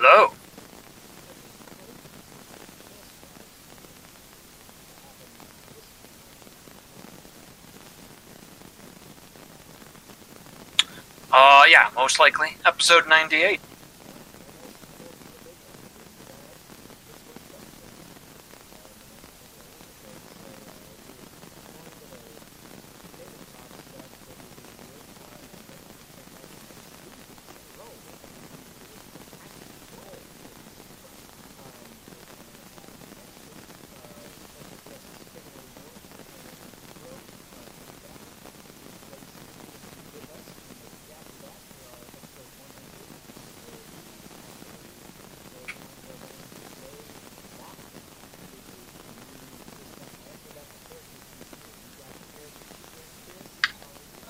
Hello. Uh, yeah, most likely. Episode 98.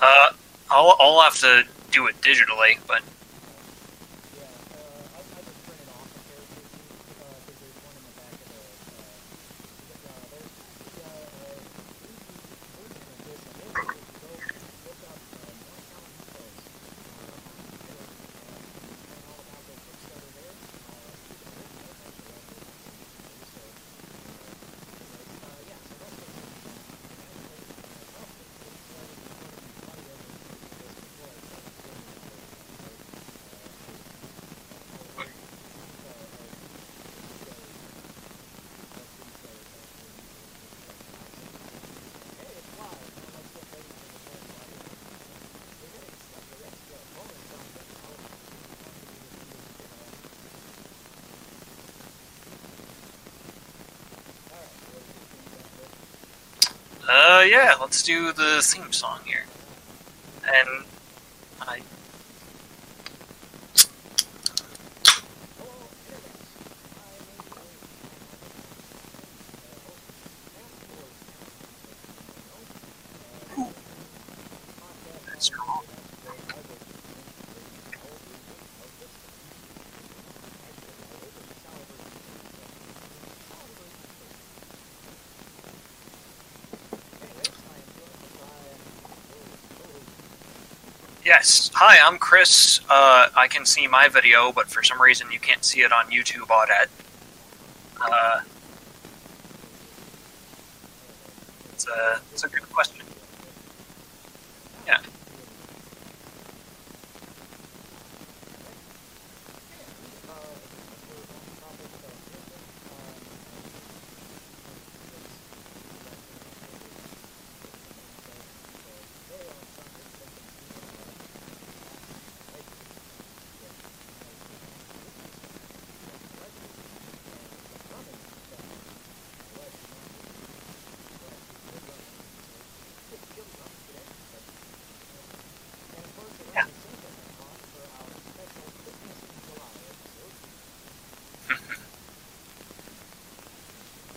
Uh, I'll, I'll have to do it digitally, but uh, yeah, let's do the theme song here. And I. Ooh. That's cool. Yes. Hi, I'm Chris. Uh, I can see my video, but for some reason you can't see it on YouTube, Audette. Uh, it's a, it's a good question. Yeah.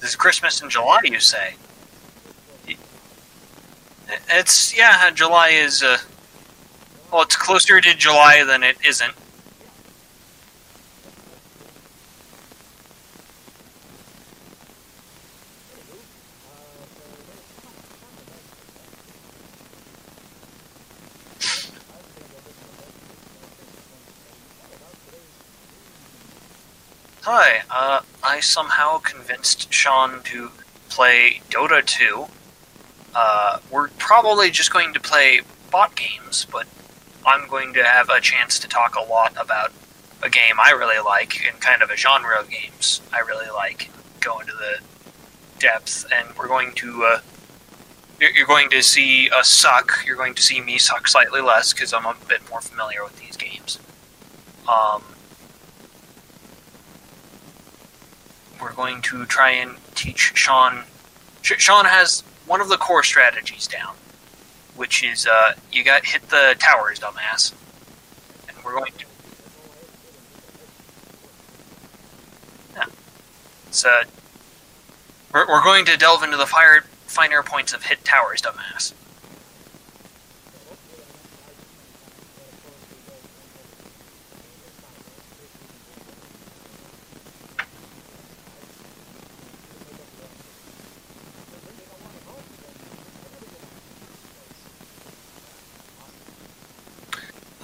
This is Christmas in July, you say? It's yeah. July is uh, well, it's closer to July than it isn't. Hi, uh, I somehow convinced Sean to play Dota 2. Uh, we're probably just going to play bot games, but I'm going to have a chance to talk a lot about a game I really like and kind of a genre of games I really like. Go into the depth, and we're going to. Uh, you're going to see us suck. You're going to see me suck slightly less because I'm a bit more familiar with these games. Um, we're going to try and teach Sean. Sean has one of the core strategies down, which is uh, you got hit the towers, dumbass, and we're going to. Yeah, we're we're going to delve into the fire finer points of hit towers, dumbass.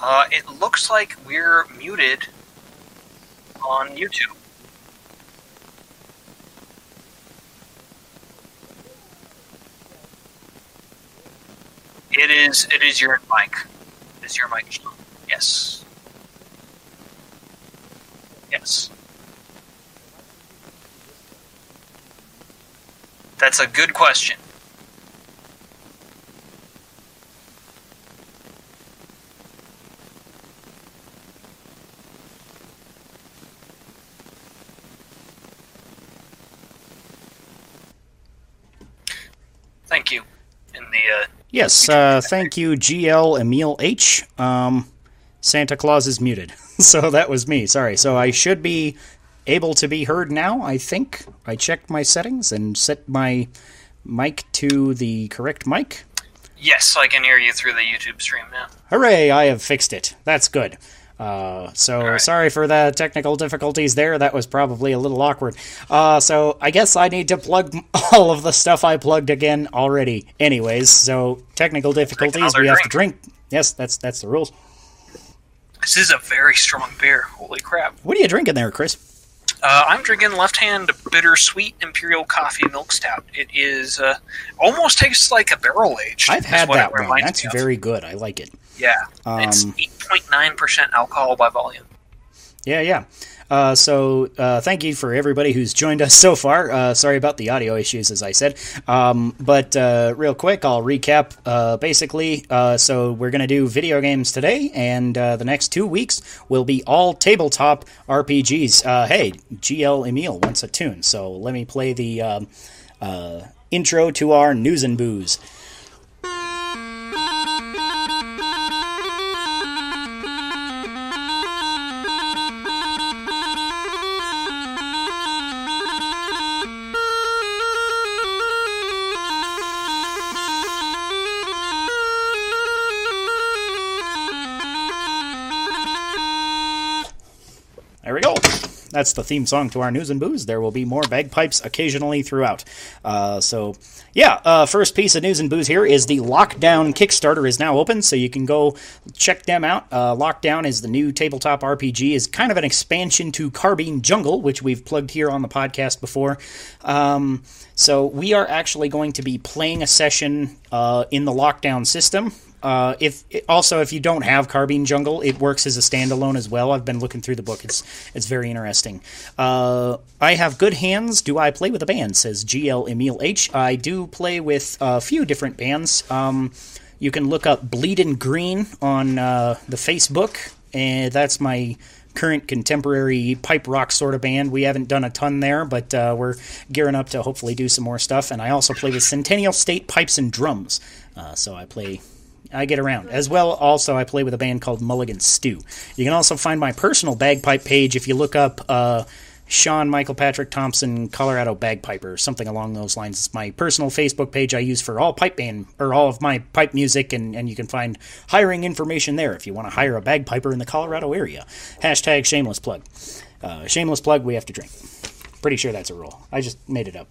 Uh, it looks like we're muted. on YouTube. It is. It is your mic. It is your mic. Yes. Yes. That's a good question. Thank you. In the uh, Yes, uh, thank you, GL Emil H. Um, Santa Claus is muted. so that was me. Sorry. So I should be able to be heard now, I think. I checked my settings and set my mic to the correct mic. yes, I can hear you through the YouTube stream now. Hooray, I have fixed it. That's good. Uh, so Alright. sorry for the technical difficulties there. That was probably a little awkward. Uh, so I guess I need to plug all of the stuff I plugged again already. Anyways, so technical difficulties. We have to drink. Yes, that's that's the rules. This is a very strong beer. Holy crap! What are you drinking there, Chris? Uh, I'm drinking Left Hand Bittersweet Imperial Coffee Milk Stout. It is uh, almost tastes like a barrel aged. I've had that one. That's very good. I like it. Yeah. it's Um, 8.9 percent alcohol by volume. Yeah, yeah. Uh, so uh, thank you for everybody who's joined us so far. Uh, sorry about the audio issues, as I said. Um, but uh, real quick, I'll recap. Uh, basically, uh, so we're going to do video games today, and uh, the next two weeks will be all tabletop RPGs. Uh, hey, GL Emil wants a tune, so let me play the um, uh, intro to our news and booze. That's the theme song to our news and booze. There will be more bagpipes occasionally throughout. Uh, so, yeah, uh, first piece of news and booze here is the Lockdown Kickstarter is now open, so you can go check them out. Uh, Lockdown is the new tabletop RPG, is kind of an expansion to Carbine Jungle, which we've plugged here on the podcast before. Um, so we are actually going to be playing a session uh, in the Lockdown system. Uh, if also if you don't have Carbine Jungle, it works as a standalone as well. I've been looking through the book; it's it's very interesting. Uh, I have good hands. Do I play with a band? Says GL Emil H. I do play with a few different bands. Um, you can look up Bleeding Green on uh, the Facebook, and that's my current contemporary pipe rock sort of band. We haven't done a ton there, but uh, we're gearing up to hopefully do some more stuff. And I also play with Centennial State Pipes and Drums, uh, so I play. I get around. As well, also, I play with a band called Mulligan Stew. You can also find my personal bagpipe page if you look up uh, Sean Michael Patrick Thompson, Colorado Bagpiper, something along those lines. It's my personal Facebook page I use for all pipe band or all of my pipe music, and, and you can find hiring information there if you want to hire a bagpiper in the Colorado area. Hashtag shameless plug. Uh, shameless plug, we have to drink. Pretty sure that's a rule. I just made it up.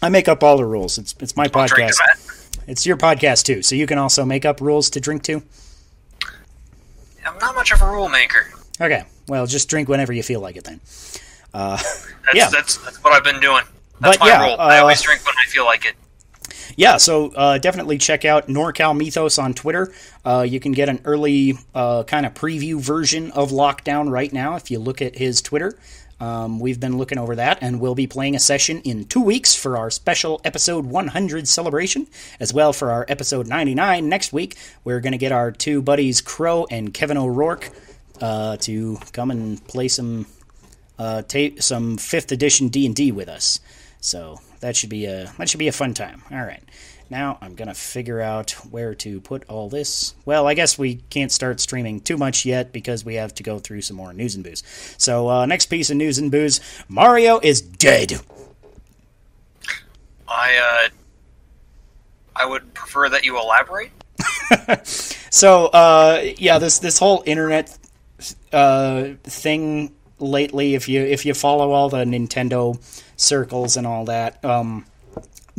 I make up all the rules. It's it's my podcast. It's your podcast too, so you can also make up rules to drink to. I'm not much of a rule maker. Okay, well, just drink whenever you feel like it then. Uh, That's, Yeah. that's that's what I've been doing. That's But my yeah, rule. I uh, always drink when I feel like it. yeah, so uh, definitely check out NorCal Mythos on Twitter. Uh, you can get an early uh, kind of preview version of Lockdown right now if you look at his Twitter. Um, we've been looking over that, and we'll be playing a session in two weeks for our special episode 100 celebration, as well for our episode 99 next week. We're going to get our two buddies, Crow and Kevin O'Rourke, uh, to come and play some uh, ta- some fifth edition D and D with us. So that should be a that should be a fun time. All right, now I'm gonna figure out where to put all this. Well, I guess we can't start streaming too much yet because we have to go through some more news and booze. So uh, next piece of news and booze: Mario is dead. I uh, I would prefer that you elaborate. So uh, yeah, this this whole internet uh, thing lately, if you if you follow all the Nintendo circles and all that, um,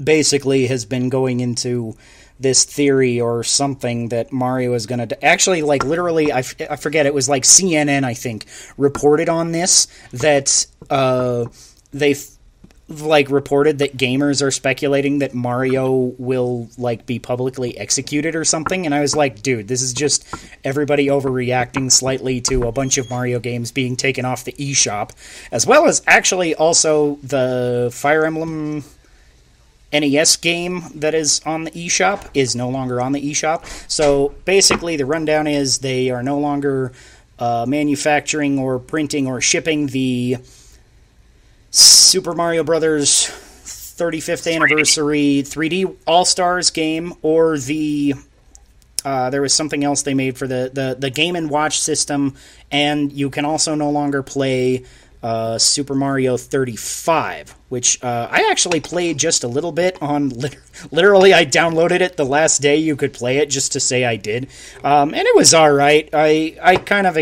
basically has been going into this theory or something that Mario is going to actually like literally I, f- I forget it was like CNN I think reported on this that uh, they f- like reported that gamers are speculating that Mario will like be publicly executed or something and I was like dude this is just everybody overreacting slightly to a bunch of Mario games being taken off the eShop as well as actually also the Fire Emblem NES game that is on the eShop is no longer on the eShop. So basically, the rundown is they are no longer uh, manufacturing or printing or shipping the Super Mario Brothers 35th anniversary 3D All Stars game or the uh, there was something else they made for the, the, the Game and Watch system, and you can also no longer play uh, Super Mario 35, which uh, I actually played just a little bit on. Lit- literally, I downloaded it the last day you could play it just to say I did, um, and it was all right. I I kind of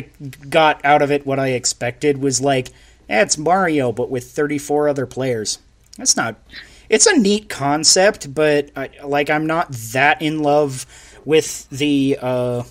got out of it what I expected was like, eh, it's Mario but with 34 other players. That's not. It's a neat concept, but I, like I'm not that in love with the uh,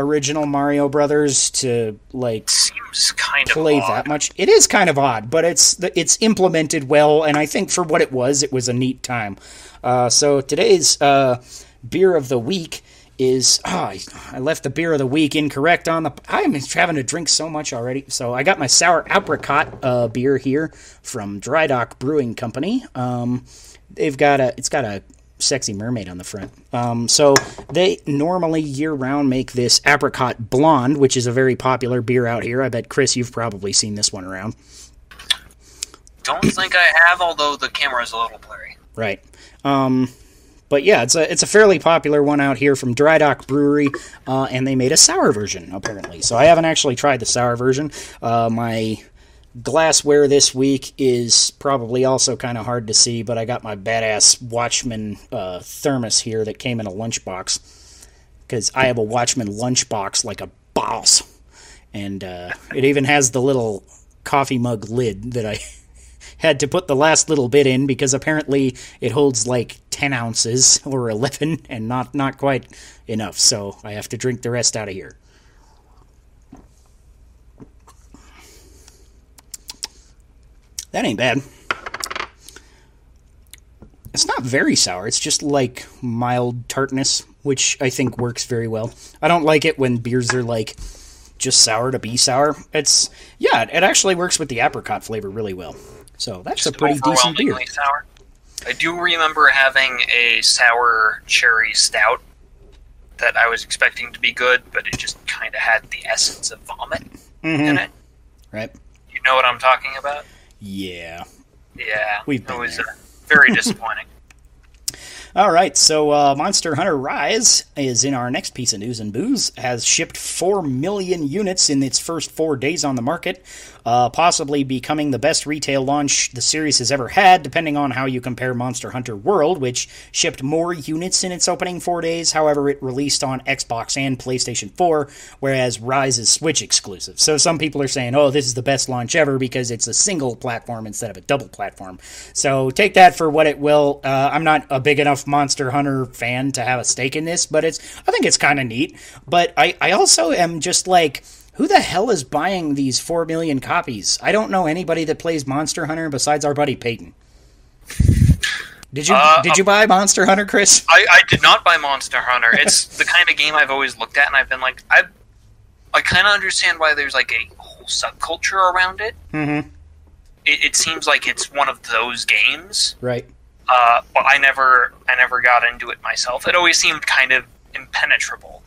original Mario Brothers to like Seems kind play that much. It is kind of odd, but it's it's implemented well, and I think for what it was, it was a neat time. Uh, so today's uh, beer of the week is oh, I- I left the beer of the week incorrect on the. I'm having to drink so much already. So I got my sour apricot uh, beer here from Dry Dock Brewing Company. Um, they've got a it's got a sexy mermaid on the front. Um, so they normally year round make this apricot blonde, which is a very popular beer out here. I bet Chris, you've probably seen this one around. Don't think I have, although the camera is a little blurry. Right. Um, but yeah, it's a it's a fairly popular one out here from Dry Dock Brewery, uh, and they made a sour version apparently. So I haven't actually tried the sour version. Uh, my glassware this week is probably also kind of hard to see, but I got my badass Watchman uh, thermos here that came in a lunchbox because I have a Watchman lunchbox like a boss, and uh, it even has the little coffee mug lid that I had to put the last little bit in because apparently it holds like 10 ounces or 11 and not not quite enough. So i have to drink the rest out of here that ain't bad it's not very sour it's just like mild tartness which i think works very well i don't like it when beers are like just sour to be sour it's yeah it actually works with the apricot flavor really well so that's a pretty decent beer sour. I do remember having a sour cherry stout that I was expecting to be good, but it just kind of had the essence of vomit Mm-hmm. in it. right You know what I'm talking about? Yeah Yeah, We've it been was there. uh, very disappointing. All right, so uh, Monster Hunter Rise is in our next piece of news and booze. Has shipped four million units in its first four days on the market, uh, possibly becoming the best retail launch the series has ever had, depending on how you compare Monster Hunter World, which shipped more units in its opening four days. However, it released on Xbox and PlayStation 4, whereas Rise is Switch exclusive. So some people are saying, "Oh, this is the best launch ever because it's a single platform instead of a double platform." So take that for what it will. Uh, I'm not a big enough Monster Hunter fan to have a stake in this, but it's I think it's kind of neat. But I, I also am just like, who the hell is buying these four million copies? I don't know anybody that plays Monster Hunter besides our buddy Peyton. Did you Uh, did you buy Monster Hunter, Chris? I, I did not buy Monster Hunter. It's the kind of game I've always looked at, and I've been like, I, I kind of understand why there's like a whole subculture around it. Mm-hmm. it. It seems like it's one of those games, Right. Uh, but I never, I never got into it myself. It always seemed kind of impenetrable.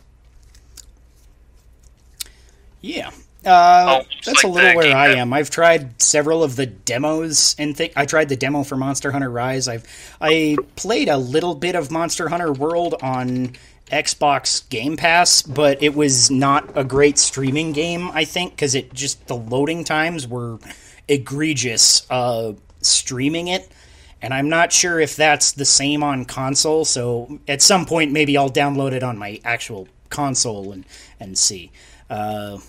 Yeah. Uh, Oh, that's a little where I that- am. I've tried several of the demos and think I tried the demo for Monster Hunter Rise. I've I played a little bit of Monster Hunter World on Xbox Game Pass, but it was not a great streaming game. I think because it just the loading times were egregious. Uh, streaming it. And I'm not sure if that's the same on console, so at some point maybe I'll download it on my actual console and, and see. Uh,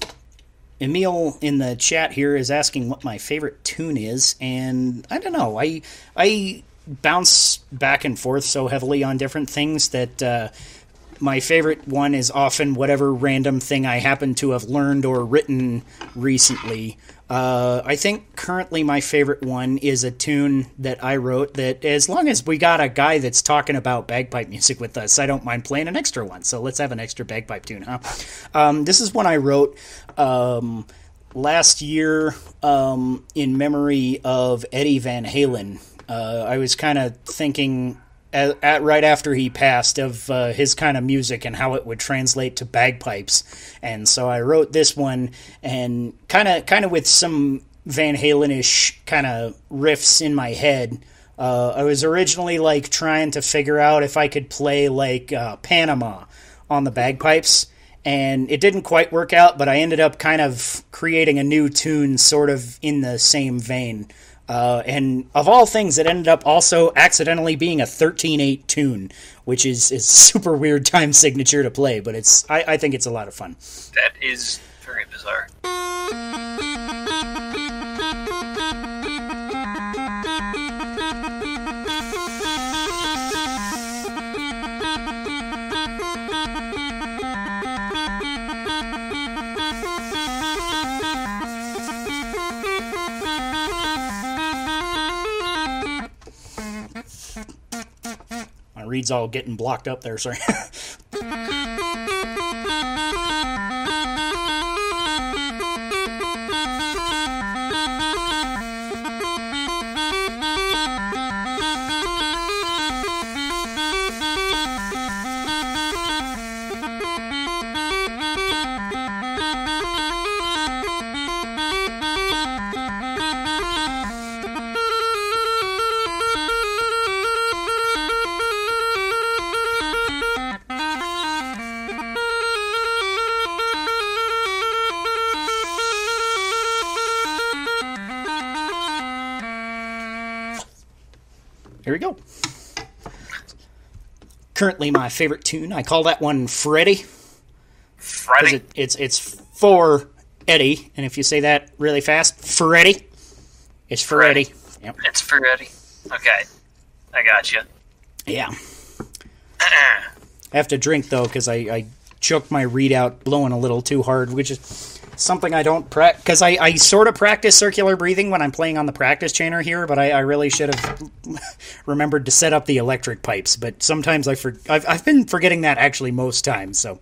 Emil in the chat here is asking what my favorite tune is, and I don't know. I I bounce back and forth so heavily on different things that uh, my favorite one is often whatever random thing I happen to have learned or written recently. Uh, I think currently my favorite one is a tune that I wrote that, as long as we got a guy that's talking about bagpipe music with us, I don't mind playing an extra one. So let's have an extra bagpipe tune, huh? Um, this is one I wrote um, last year um, in memory of Eddie Van Halen. Uh, I was kind of thinking at, at, right after he passed of uh, his kind of music and how it would translate to bagpipes, and so I wrote this one and kind of kind of with some Van Halen-ish kind of riffs in my head. Uh, I was originally like trying to figure out if I could play like uh, Panama on the bagpipes, and it didn't quite work out. But I ended up kind of creating a new tune, sort of in the same vein. Uh, and of all things, it ended up also accidentally being a 13-8 tune, which is is super weird time signature to play, but it's I, I think it's a lot of fun. That is very bizarre. Read's all getting blocked up there. Sorry. we go. Currently, my favorite tune. I call that one Freddy. Freddy. It, it's it's for Eddie, and if you say that really fast, Freddy, it's for Freddy. Eddie. Yep. It's for Eddie. Okay, I got you. Yeah. I have to drink though because I, I choked my readout blowing a little too hard, which is something I don't practice because I, I sort of practice circular breathing when I'm playing on the practice chanter here, but I, I really should have remembered to set up the electric pipes. But sometimes I for, I've, I've been forgetting that actually most times. So,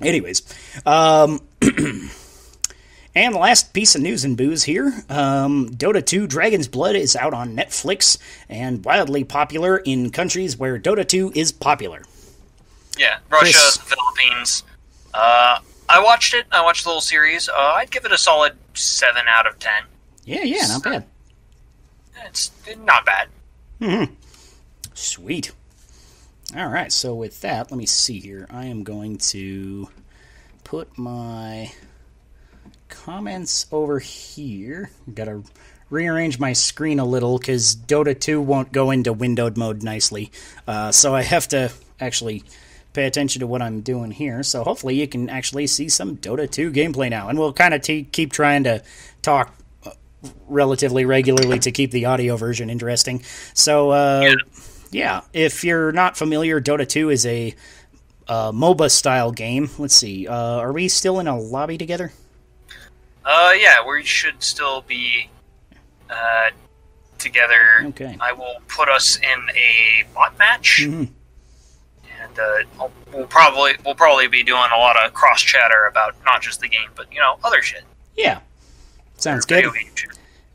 anyways, um, and the last piece of news and booze here: um, Dota 2 Dragon's Blood is out on Netflix and wildly popular in countries where Dota 2 is popular. Yeah, Russia, Chris, Philippines. Uh, I watched it. I watched the whole series. Uh, I'd give it a solid seven out of ten. Yeah, yeah, not bad. It's not bad. Mm-hmm. Sweet. All right. So with that, let me see here. I am going to put my comments over here. Got to rearrange my screen a little because Dota 2 won't go into windowed mode nicely. Uh, so I have to actually pay attention to what I'm doing here. So hopefully you can actually see some Dota 2 gameplay now. And we'll kind of t- keep trying to talk uh, relatively regularly to keep the audio version interesting. So, uh, yeah. yeah. if you're not familiar, Dota 2 is a uh, MOBA style game. Let's see. Uh, are we still in a lobby together? Uh, yeah, we should still be uh, together. Okay. I will put us in a bot match. Mm-hmm uh, we'll probably we'll probably be doing a lot of cross chatter about not just the game, but you know other shit. Yeah, sounds good.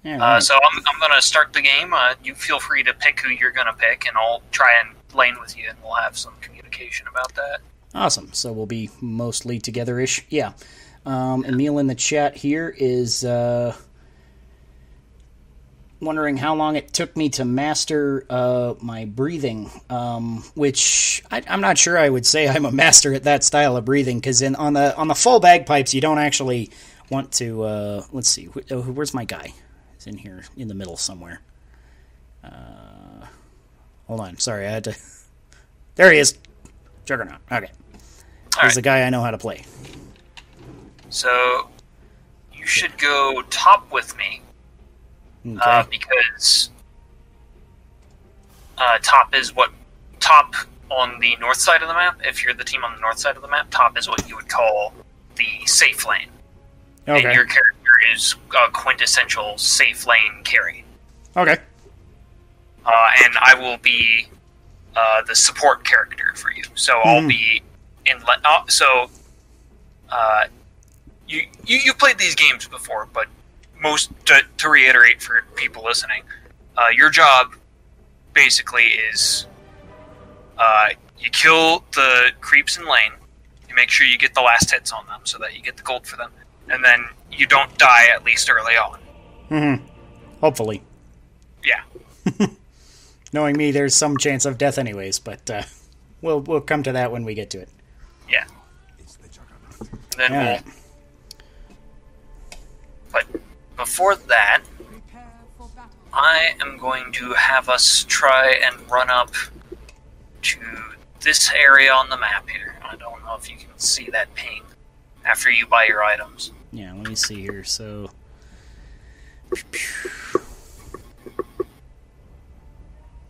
Yeah, uh, right. uh, so I'm, I'm gonna start the game. Uh, you feel free to pick who you're gonna pick, and I'll try and lane with you, and we'll have some communication about that. Awesome. So we'll be mostly together-ish. Yeah. Um, Emil in the chat here is uh, wondering how long it took me to master uh, my breathing, um, which I, am not sure I would say I'm a master at that style of breathing because on the on the full bagpipes you don't actually want to. Uh, let's see, oh, where's my guy? He's in here in the middle somewhere. Uh, hold on, sorry, I had to. There he is, Juggernaut. Okay, All he's right. the guy I know how to play. So you should go top with me Okay. Uh, because uh, top is what top on the north side of the map. If you're the team on the north side of the map, top is what you would call the safe lane, Okay. and your character is a quintessential safe lane carry. Okay. uh, and I will be uh, the support character for you. So I'll Mhm. be in. Le- uh, so uh, you, you you played these games before, but most to, to reiterate for people listening, uh, your job basically is uh, you kill the creeps in lane. You make sure you get the last hits on them so that you get the gold for them, and then you don't die at least early on. Mm-hmm. Hopefully. Yeah. Knowing me, there's some chance of death anyways, but uh, we'll we'll come to that when we get to it. Yeah. Then All we'll. But before that, I am going to have us try and run up to this area on the map here. I don't know if you can see that ping after you buy your items. Yeah, let me see here. So.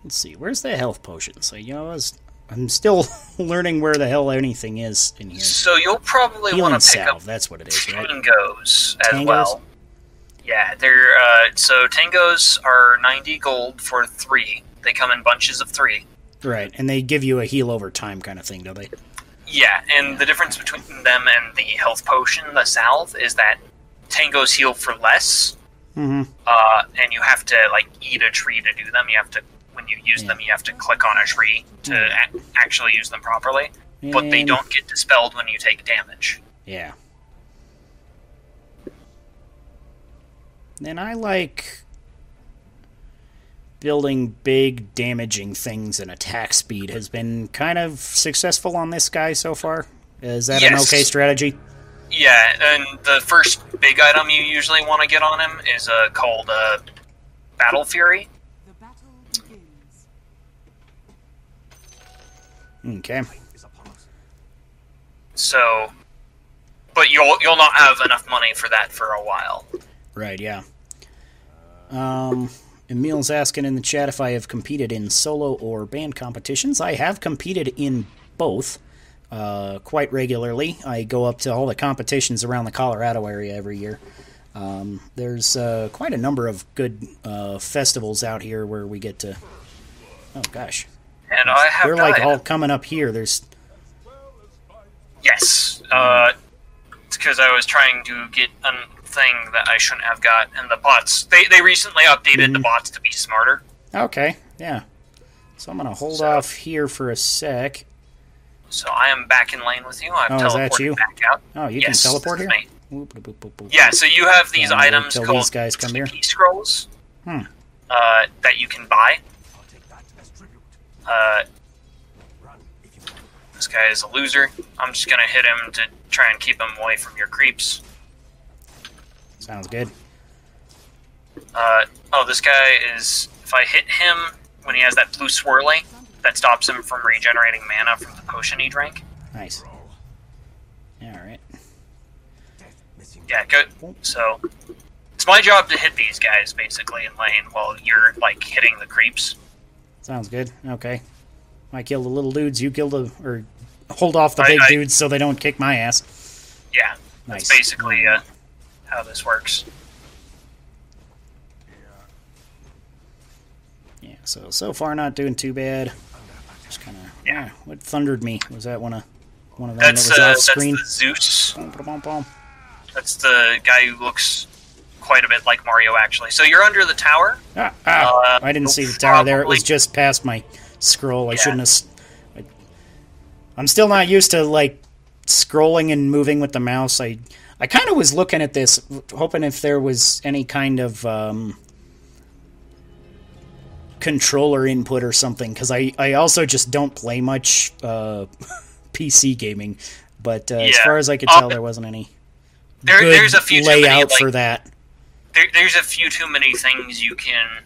Let's see. Where's the health potion? So you know, I was, I'm still learning where the hell anything is in here. So you'll probably want to pick salve. up That's what it is, right? tangos as Tangos? well. Yeah, they're uh, so tangos are ninety gold for three. They come in bunches of three. Right, and they give you a heal over time kind of thing, don't they? Yeah, and the difference between them and the health potion, the salve, is that tangos heal for less, Mm-hmm. uh, and you have to like eat a tree to do them. You have to when you use Yeah. them, you have to click on a tree to a- actually use them properly. But they don't get dispelled when you take damage. Yeah. Then I like building big, damaging things and attack speed has been kind of successful on this guy so far. Is that an okay strategy? Yeah, and the first big item you usually want to get on him is uh, called uh, Battle Fury. The battle begins. Okay. So, but you'll you'll not have enough money for that for a while. Right, yeah. Um, Emil's asking in the chat if I have competed in solo or band competitions. I have competed in both uh, quite regularly. I go up to all the competitions around the Colorado area every year. Um, there's uh, quite a number of good uh, festivals out here where we get to. Oh gosh, And I have they're like all coming up here. There's Yes, uh, it's because I was trying to get a thing that I shouldn't have got, and the bots they they recently updated the Mm-hmm. bots to be smarter. okay, yeah. So I'm gonna hold So- off here for a sec. So I am back in lane with you. I've Oh, is that you? back out. Oh, you yes, can teleport here. here. is me. Boop, boop, boop. Yeah, so you have these Yeah, items called these guys come here. Scrolls Hmm. uh, that you can buy. Uh, this guy is a loser. I'm just gonna hit him to try and keep him away from your creeps. Sounds good. Uh, oh, this guy is. If I hit him when he has that blue swirly, that stops him from regenerating mana from the potion he drank. Nice. Yeah, all right. Yeah, good. So it's my job to hit these guys basically in lane while you're like hitting the creeps. Sounds good. Okay. I kill the little dudes. You kill the or hold off the I- big I- dudes so they don't kick my ass. Yeah, Nice. that's basically uh, how this works. Yeah. So so far not doing too bad. Just kind of yeah. What thundered me was that one of one of them That's that was uh, off that's screen. the Zeus. Bum, bum, bum, bum. That's the guy who looks quite a bit like Mario, actually. So you're under the tower. Ah, ah, Uh, I didn't see the tower there. It was just past my scroll. I Yeah. shouldn't have. I, am still not used to like scrolling and moving with the mouse. I I kind of was looking at this, hoping if there was any kind of um, controller input or something, because I I also just don't play much uh, PC gaming. But uh, as far as I could tell, there wasn't any There, good there's a few layout many, like, for that. there, there's a few too many things you can.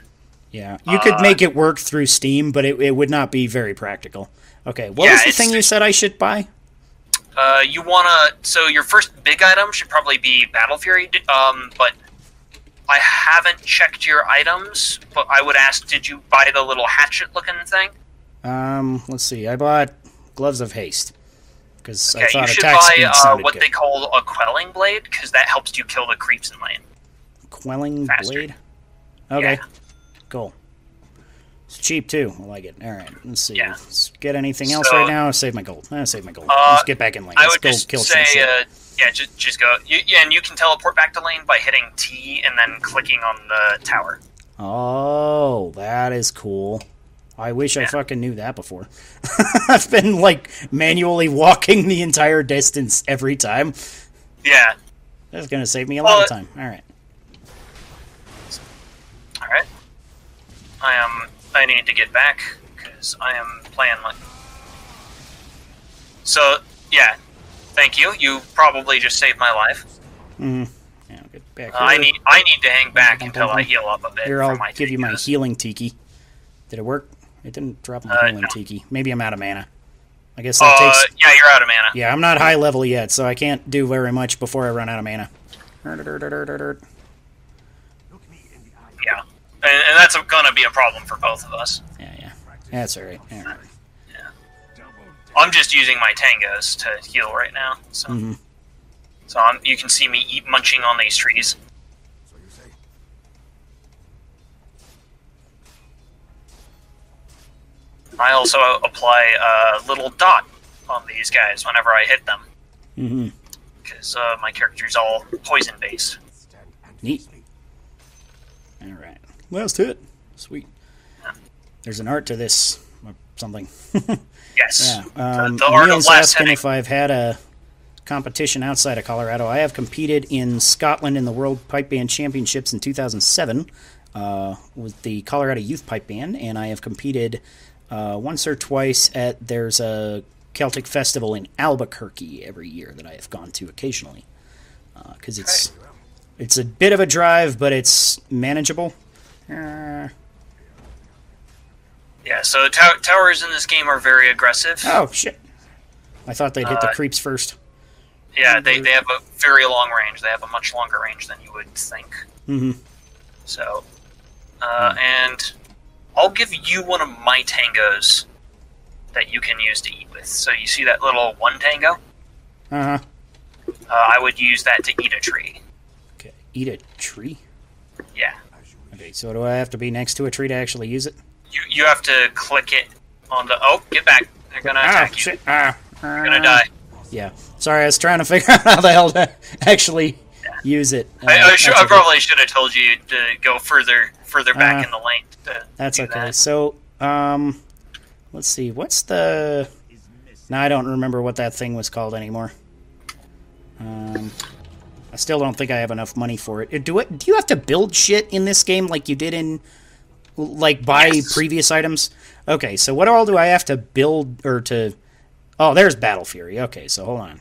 Yeah, you could Uh, make it work through Steam, but it, it would not be very practical. Okay, what Yeah, was the thing you said I should buy? Uh, you wanna. So your first big item should probably be Battle Fury, um, but I haven't checked your items, but I would ask, did you buy the little hatchet-looking thing? Um, let's see. I bought gloves of haste because I Okay, you thought should attack buy speed uh, what good. they call a quelling blade because that helps you kill the creeps in lane. Quelling faster. blade. Okay, Yeah. cool. It's cheap too. I like it. All right, let's see. Yeah. Let's get anything else So- right now? Save my gold. Uh, save my gold. Uh, let's get back in lane. I Let's would go just kill say, some uh, yeah, just just go. You, yeah, and you can teleport back to lane by hitting T and then clicking on the tower. Oh, that is cool. I wish I fucking knew that before. I've been like manually walking the entire distance every time. Yeah. That's gonna save me a lot of time. All right. All right. I am. I need to get back because I am playing like. So yeah, thank you. You probably just saved my life. Yeah, I'll get back Uh, I need. I need to hang back until I heal up a bit. Here, I'll my give you my tangos. healing tiki. Did it work? It didn't drop my Uh, healing no. tiki. Maybe I'm out of mana. I guess that Uh, takes. yeah, you're out of mana. Yeah, I'm not high level yet, so I can't do very much before I run out of mana. Yeah, and, and that's gonna be a problem for both of us. Yeah, yeah. That's alright. All right. I'm just using my tangos to heal right now, so Mm-hmm. so I'm, you can see me eat munching on these trees. I also apply a little dot on these guys whenever I hit them Mm-hmm. because uh, my character's all poison based. Neat. All right. Well, let's do it. Sweet. There's an art to this or something. Yes, Yeah. Um, the, the art of last asking hitting. if I've had a competition outside of Colorado. I have competed in Scotland in the World Pipe Band Championships in 2007 uh, with the Colorado Youth Pipe Band, and I have competed uh, once or twice at there's a Celtic festival in Albuquerque every year that I have gone to occasionally because it's it's a bit of a drive, but it's manageable. Uh, Yeah, so tow- towers in this game are very aggressive. oh shit! I thought they'd hit the Uh, creeps first. Yeah, they, they have a very long range. They have a much longer range than you would think. Mm-hmm. So, uh, and I'll give you one of my tangos that you can use to eat with. So you see that little one tango? Uh huh. Uh, I would use that to eat a tree. Okay. Eat a tree. Yeah, Okay. So do I have to be next to a tree to actually use it? you you have to click it on the. Oh, get back! They're gonna Ah, attack you. shit. Ah. You're gonna die. Yeah. Sorry, I was trying to figure out how the hell to actually use it. Uh, I, I, that's I okay. probably should have told you to go further further back Uh, in the lane. That's okay. that. So, um, let's see. What's the? Now I don't remember what that thing was called anymore. Um, I still don't think I have enough money for it. Do it? Do you have to build shit in this game like you did in, like buy Yes. previous items? Okay, so what all do I have to build or to? Oh, there's Battle Fury. Okay, so hold on.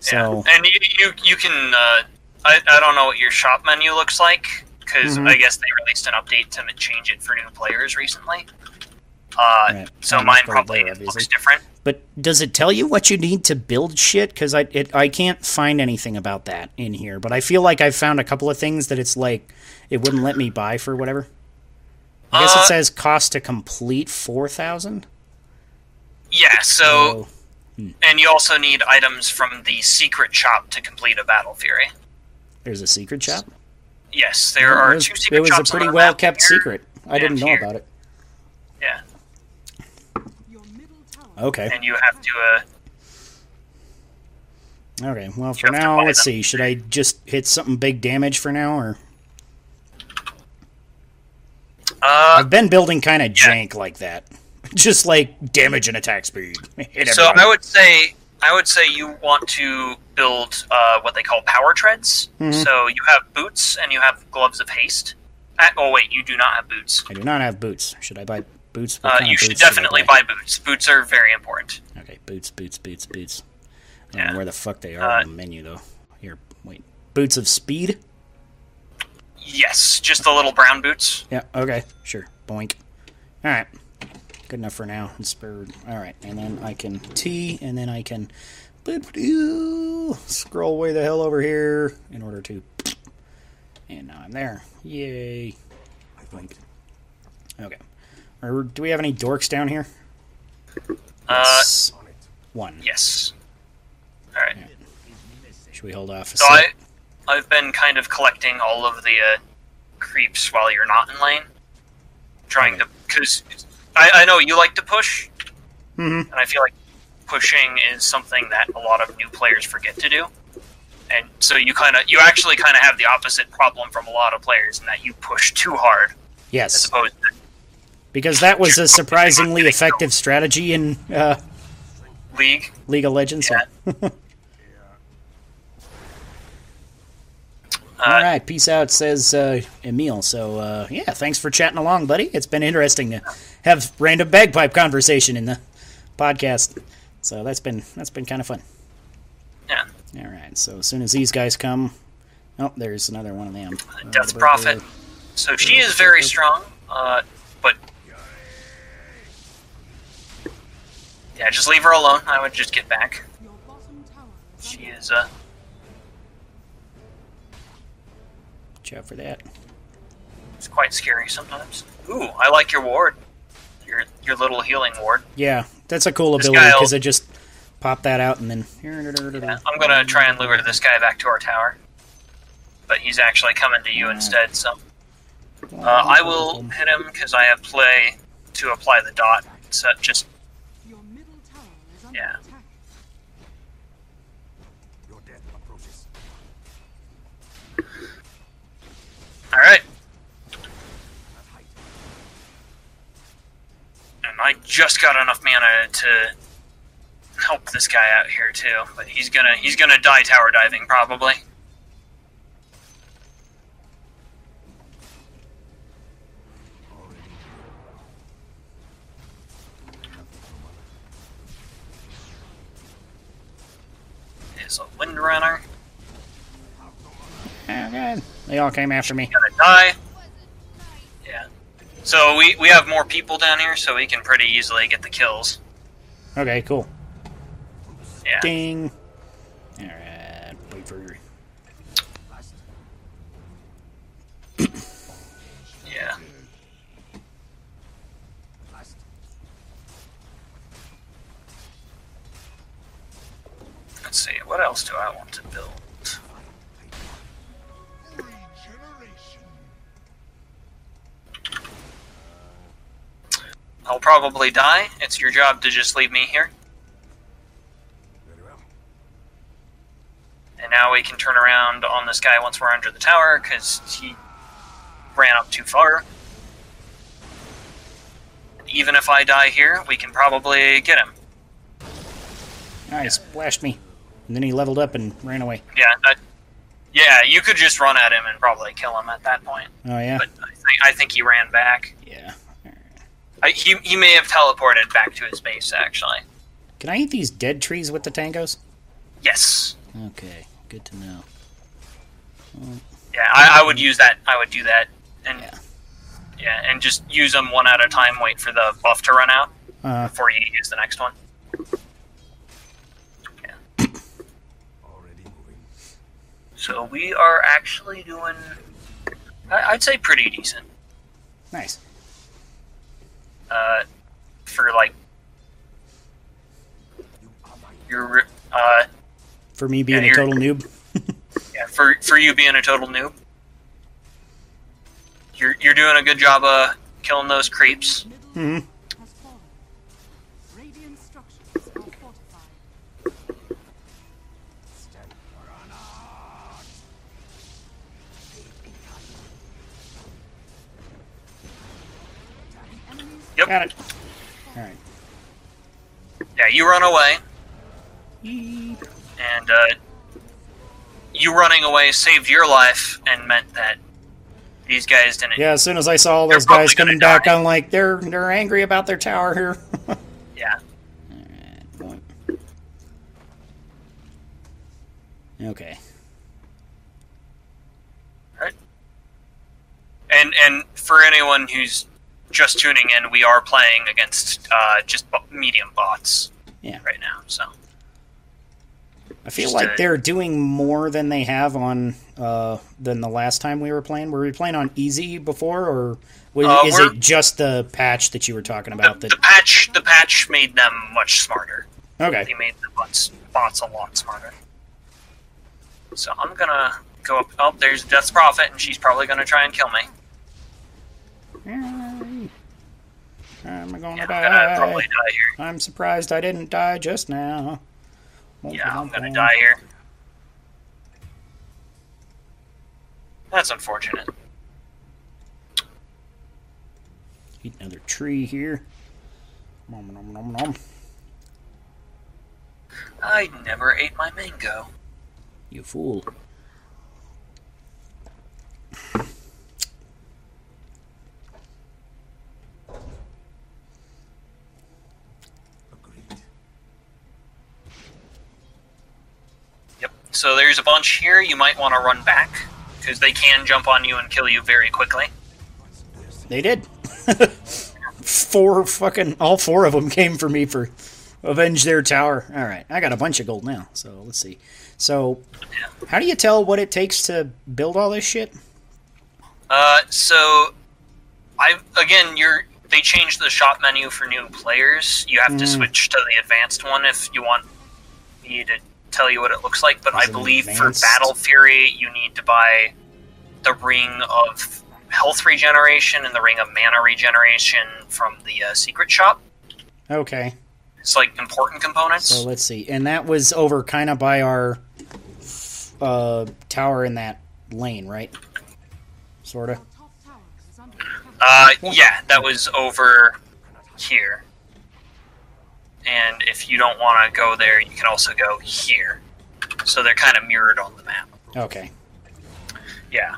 So Yeah. and you you, you can. Uh, I I don't know what your shop menu looks like because Mm-hmm. I guess they released an update to change it for new players recently. Uh, Right. so Oh, mine probably there, looks different. But does it tell you what you need to build shit? Because I it, I can't find anything about that in here. But I feel like I've found a couple of things that it's like it wouldn't let me buy for whatever. I guess Uh, it says cost to complete four thousand. Yeah. So Oh, and you also need items from the secret shop to complete a battle fury. there's a secret shop. Yes, there are it was, two secret it was a shops pretty well kept secret. I didn't know here. about it. Yeah, Your middle tower Okay. and you have to. Uh, Okay. Well, for now, let's them. see. Should I just hit something big damage for now, or uh, I've been building kind of Yeah. jank like that, just like damage and attack speed. So. I would say I would say you want to build uh, what they call power treads. Mm-hmm. So you have boots and you have gloves of haste. Uh, oh wait, you do not have boots. I do not have boots. Should I buy boots? Uh, you of should boots definitely buy boots. Boots are very important. Okay, boots, boots, boots, boots. I don't Yeah. know where the fuck they are Uh, on the menu though. Here, wait. Boots of speed? Yes, just the little brown boots. Yeah. Okay. Sure. Boink. All right. Good enough for now. Inspired. All right, and then I can T, and then I can scroll way the hell over here in order to. And now I'm there. Yay. I think. Okay. Or do we have any dorks down here? Uh, Yes. One. yes. All right. Should we hold off a So sec? I, I've been kind of collecting all of the uh, creeps while you're not in lane, trying to because I, I know you like to push, Mhm. and I feel like pushing is something that a lot of new players forget to do. And so you kind of, you actually kind of have the opposite problem from a lot of players in that you push too hard as Yes. opposed to Because that was a surprisingly effective strategy in uh, League. League of Legends. Yeah. All Uh, right, peace out, says uh, Emil. So uh, yeah, thanks for chatting along, buddy. It's been interesting to have random bagpipe conversation in the podcast. So that's been that's been kind of fun. Yeah. All right, so as soon as these guys come, oh, there's another one of them. Uh, Death Prophet. So she is very strong, uh, but yeah, just leave her alone. I would just get back. Your bottom tower is She is uh, Watch out for that. it's quite scary sometimes. Ooh, I like your ward. Your your little healing ward. Yeah, that's a cool This ability because it just pop that out and then. Yeah, I'm gonna try and lure this guy back to our tower, but he's actually coming to you instead. So uh, I will hit him because I have play to apply the dot. So just Your middle tower is under Yeah. Your death approaches. all right. And I just got enough mana to help this guy out here too, but he's gonna he's gonna die tower diving probably. Is a wind runner Oh, God. They all came after me. gonna die? Yeah. So we we have more people down here, so we can pretty easily get the kills. Okay, cool. Yeah. Ding. Let's see. What else do I want to build? I'll probably die. It's your job to just leave me here. And now we can turn around on this guy once we're under the tower because he ran up too far. Even if I die here, we can probably get him. Nice, splashed me. And then he leveled up and ran away. Yeah, that, yeah, you could just run at him and probably kill him at that point. Oh, yeah? But I think, I think he ran back. Yeah. I, he, he may have teleported back to his base, actually. Can I eat these dead trees with the tangos? Yes. Okay, good to know. Yeah, I, I would use that. I would do that. And Yeah. yeah, and just use them one at a time. Wait for the buff to run out Uh, before you use the next one. Already moving. So we are actually doing, I'd say, pretty decent. nice. Uh, for like your uh, For me being Yeah, a total noob. yeah, for for you being a total noob, you're you're doing a good job of killing those creeps. Middle Yep. Got it. Alright. Yeah, you run away, and uh, you running away saved your life and meant that these guys didn't. Yeah, as soon as I saw all those guys coming back, die. I'm like, they're they're angry about their tower here. Yeah. Alright, Okay. And and for anyone who's just tuning in, we are playing against uh, just bo- medium bots Yeah. right now. So I feel Just like they're doing more than they have on uh, than the last time we were playing. Were we playing on easy before, or was, Uh, is we're- it just the patch that you were talking about? That the patch, the patch made them much smarter. They okay, made the bots, bots a lot smarter. So I'm gonna go up. Oh, there's Death's Prophet, and she's probably gonna try and kill me. I'm gonna Yeah, I'm die. gonna die here. I'm surprised I didn't die just now. Yeah, I'm gonna die here. That's unfortunate. Eat another tree here. Nom, nom, nom, nom. I never ate my mango. You fool. So there's a bunch here. You might want to run back because they can jump on you and kill you very quickly. They did. four fucking all four of them came for me for avenge their tower. All right, I got a bunch of gold now. So let's see. So, how do you tell what it takes to build all this shit? Uh, so I again, you're they changed the shop menu for new players. You have to Mm. switch to the advanced one if you want me to tell you what it looks like. But Is I believe for? Battle Fury, you need to buy the ring of health regeneration and the ring of mana regeneration from the uh, secret shop. Okay, It's like important components. so let's see, and that was over kind of by our uh, tower in that lane, right? Sorta. Your top tower is under attack. Uh, yeah, that was over here. And if you don't want to go there, you can also go here. So they're kind of mirrored on the map. Okay. Yeah.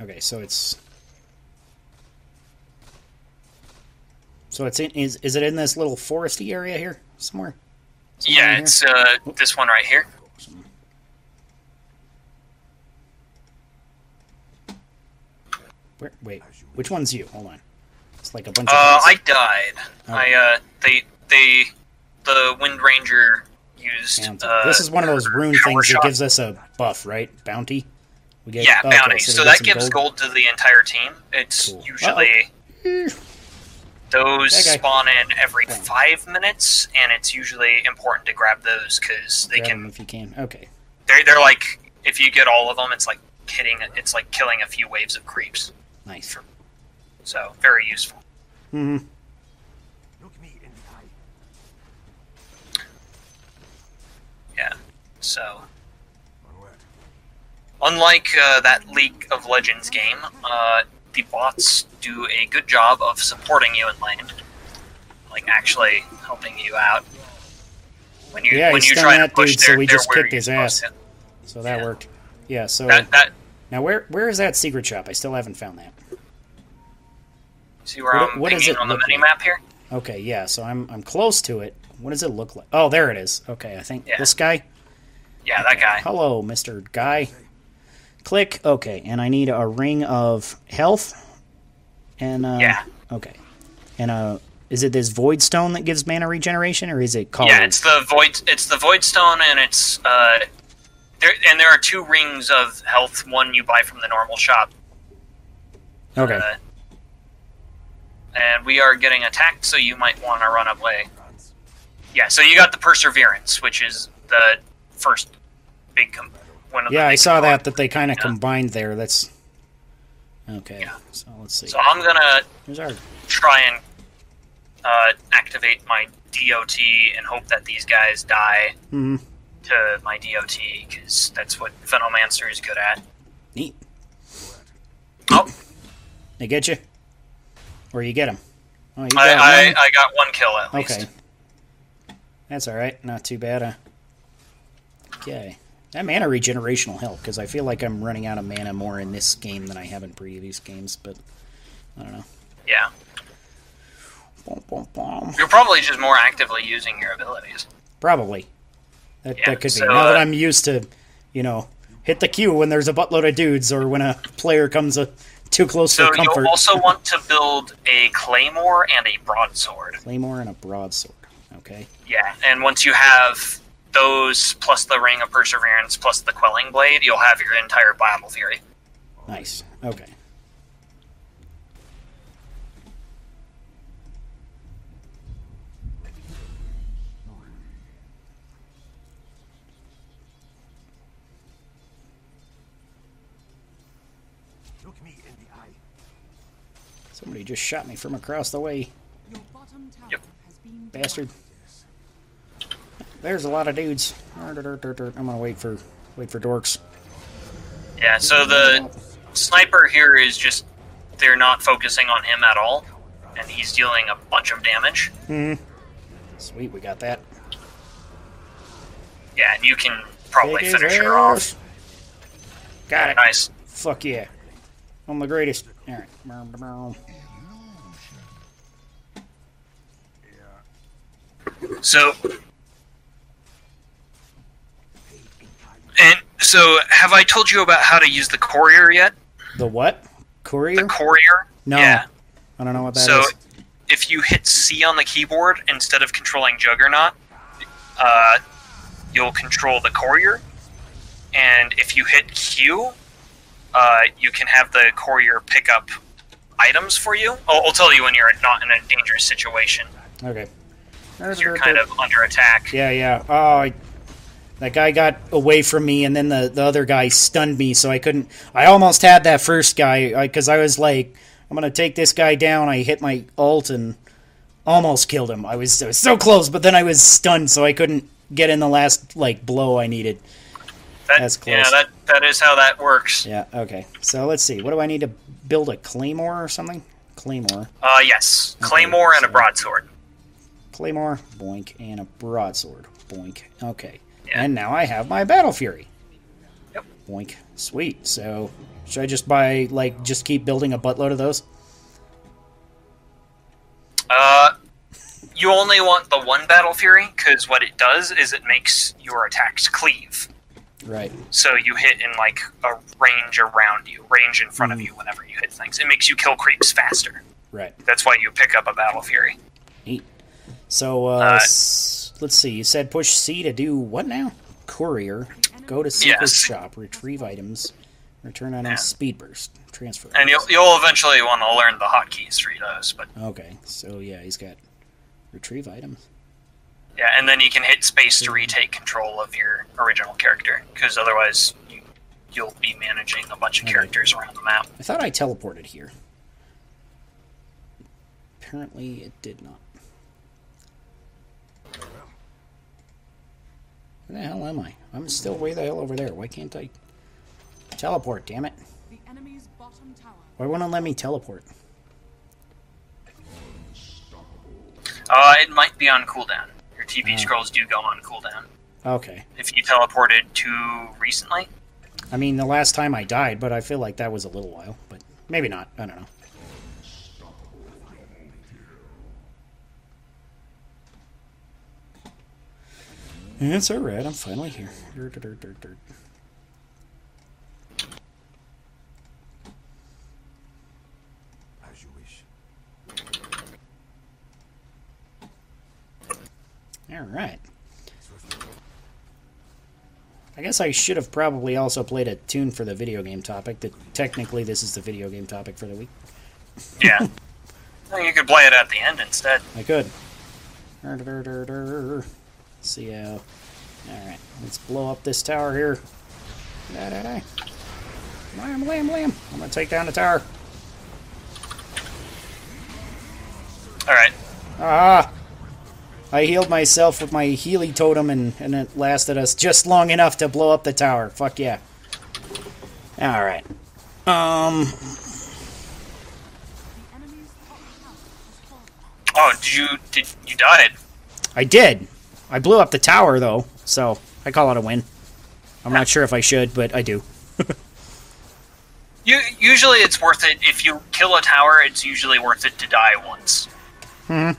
Okay, so it's so it's in is is it in this little foresty area here somewhere? Somewhere Yeah, here? it's uh, this one right here. Where, wait, which one's you? Hold on. Like a bunch Uh. I died. Oh. I, uh, they, they, the Wind Ranger used, uh, this is one of those rune things that gives us a buff, right? Bounty. We get Yeah, okay, bounty. so So, that gives gold. to the entire team. It's Cool. usually those spawn in every Bang. five minutes, and it's usually important to grab those because they Grab can. if you can. Okay. They're, they're like if you get all of them, it's like hitting. It's like killing a few waves of creeps. Nice. So very useful. Hmm Look me in the eye. Yeah. So Onward. unlike uh, that League of Legends game, uh, the bots do a good job of supporting you in lane, like actually helping you out. When you Yeah, when he you stunned try that to push, dude, so we just kicked his ass. So that Yeah. worked. Yeah. So That that now where where is that secret shop? I still haven't found that. See where What- I'm what does it on the mini like? map here. Okay. Yeah. So I'm I'm close to it. What does it look like? Oh, there it is. Okay. I think Yeah. this guy. Yeah, that guy. Hello, Mister Guy. Click. Okay, and I need a ring of health. And uh, Yeah. Okay. And uh, is it this void stone that gives mana regeneration, or is it called? Yeah, it's the void. It's the void stone, and it's uh, there. And there are two rings of health. One you buy from the normal shop. okay. Uh, and we are getting attacked, so you might want to run away. Yeah, so you got the perseverance, which is the first big com- one of the yeah, I big saw that that they kind of Yeah. combined there. That's okay. Yeah. So let's see. So I'm gonna Here's our try and uh, activate my DOT and hope that these guys die Mhm. to my DOT because that's what Venomancer is good at. neat. Oh, They get you, or you get them. Oh, you I, got I, one? I got one kill at least. Okay. That's all right. Not too bad. Uh, okay. That mana regeneration will help because I feel like I'm running out of mana more in this game than I have in previous games. But I don't know. Yeah, Bum, bum, bum. you're probably just more actively using your abilities. Probably. That, Yeah, that could so, be. Now that uh, I'm used to, you know, hit the Q when there's a buttload of dudes or when a player comes uh too close So for comfort. you'll also want to build a claymore and a broadsword. Claymore and a broadsword. Okay. Yeah, and once you have those plus the Ring of Perseverance plus the Quelling Blade, you'll have your entire Battle Fury. Nice. Okay. Somebody just shot me from across the way. Your bottom tower Yep. has been Bastard. There's a lot of dudes. I'm gonna wait for wait for dorks. Yeah, so the sniper here is just they're not focusing on him at all, and he's dealing a bunch of damage. Hmm. Sweet, we got that. Yeah, and you can probably Take finish her off. Got it. Nice. Fuck yeah. I'm the greatest. Alright. So, and so have I told you about how to use the courier yet? The what? Courier? The Courier? No. Yeah. I don't know what that is. so if you hit C on the keyboard instead of controlling Juggernaut, uh, you'll control the courier. And if you hit Q, uh, you can have the courier pick up items for you. I'll, I'll tell you when you're not in a dangerous situation. Okay. 'cause You're kind of under attack. Yeah, yeah. Oh, I, that guy got away from me, and then the, the other guy stunned me, so I couldn't. I almost had that first guy because I, was like, I'm gonna take this guy down. I hit my ult and almost killed him. I was, I was so close, but then I was stunned, so I couldn't get in the last like blow I needed. That, That's close. Yeah, that, that is how that works. Yeah. Okay. So let's see. What do I need to build a claymore or something? Claymore. Uh, yes. Claymore and a broadsword. Claymore. Boink. And a broadsword. Boink. Okay. Yeah. And now I have my battle fury. Yep. Boink. Sweet. So should I just buy like just keep building a buttload of those? Uh, you only want the one Battle Fury, because what it does is it makes your attacks cleave. Right. So you hit in like a range around you, range in front of you whenever you hit things. It makes you kill creeps faster. Right. That's why you pick up a Battle Fury. Neat. So uh, Uh, s- let's see. You said push C to do what now? Courier. Go to secret Yes. shop. Retrieve items. Return items. Yeah. Speed burst. Transfer. And you'll, you'll eventually want to learn the hotkeys for those, but Okay. So yeah, he's got retrieve items. Yeah, and then you can hit space to retake control of your original character, because otherwise you, you'll be managing a bunch of Okay. characters around the map. I thought I teleported here. Apparently, it did not. Where the hell am I? I'm still way the hell over there. Why can't I teleport? Damn it! the enemy's bottom tower. Why won't it let me teleport? Uh, it might be on cooldown. Your TP Oh. scrolls do go on cooldown. Okay. If you teleported too recently, I mean, the last time I died, but I feel like that was a little while. But maybe not. I don't know. It's alright. I'm finally here. All right. I guess I should have probably also played a tune for the video game topic. That technically this is the video game topic for the week. yeah. Well, you could play it at the end instead. I could. See how. All right, let's blow up this tower here. Da, da, da. Blam, blam, blam. I'm gonna take down the tower. All right. Ah! I healed myself with my Healy totem, and, and it lasted us just long enough to blow up the tower. Fuck yeah. Alright. Um, The enemy's top tower has fallen. Oh, did you did you died? I did. I blew up the tower, though, so I call it a win. I'm not sure if I should, but I do. You usually it's worth it if you kill a tower. It's usually worth it to die once. Hmm.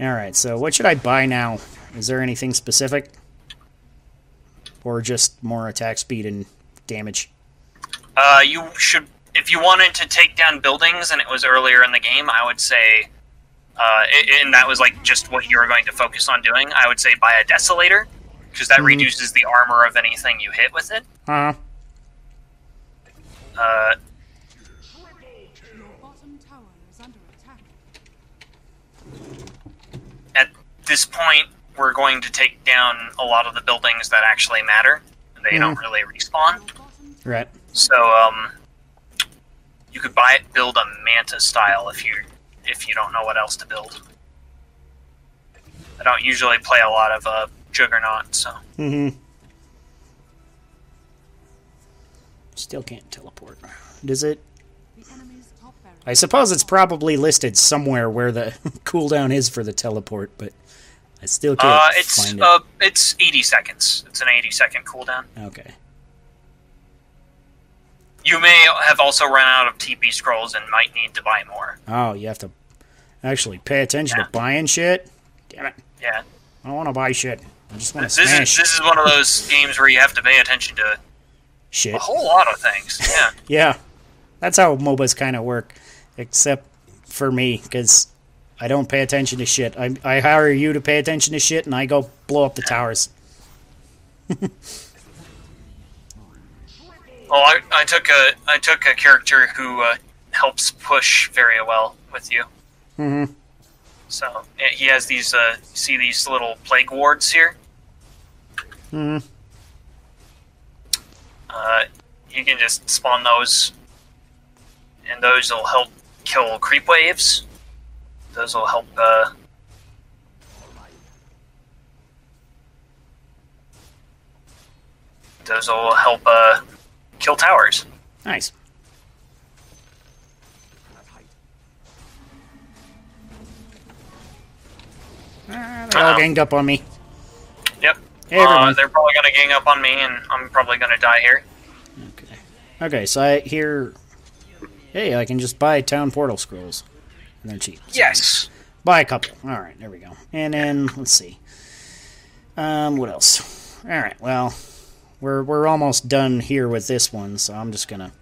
Alright, so what should I buy now? Is there anything specific? Or just more attack speed and damage? Uh, you should, if you wanted to take down buildings and it was earlier in the game, I would say, uh, and that was like just what you were going to focus on doing. I would say buy a desolator because that reduces the armor of anything you hit with it. Uh, Uh, Your bottom tower is under attack. At this point, we're going to take down a lot of the buildings that actually matter. They don't really respawn. Right. So, um, you could buy it, build a manta style if you if you don't know what else to build. I don't usually play a lot of uh, juggernaut, so Mm-hmm. Still can't teleport. Does it? I suppose it's probably listed somewhere where the cooldown is for the teleport, but I still can't uh, it's find it. uh, it's eighty seconds. It's an eighty second cooldown. okay. You may have also run out of TP scrolls and might need to buy more. Oh, you have to actually pay attention Yeah. to buying shit. Damn it! Yeah, I don't want to buy shit. I just want this to is this is one of those games where you have to pay attention to shit. a whole lot of things. Yeah. Yeah, that's how MOBAs kind of work, except for me, because I don't pay attention to shit. I, I hire you to pay attention to shit, and I go blow up the towers. Well, I, I took a I took a character who uh, helps push very well with you. Mm-hmm. So he has these. Uh, see these little plague wards here. Mm-hmm. Uh, you can just spawn those, and those will help kill creep waves. Those will help. Uh, those will help uh, kill towers. Nice. Ah, they're all ganged up on me. Yep. Hey, uh, they're probably gonna gang up on me, and I'm probably gonna die here. Okay. Okay, so I hear. Hey, I can just buy town portal scrolls. And they're cheap. So Yes. Buy a couple. All right, there we go. And then let's see. Um, what else? All right, well, we're we're almost done here with this one, so I'm just gonna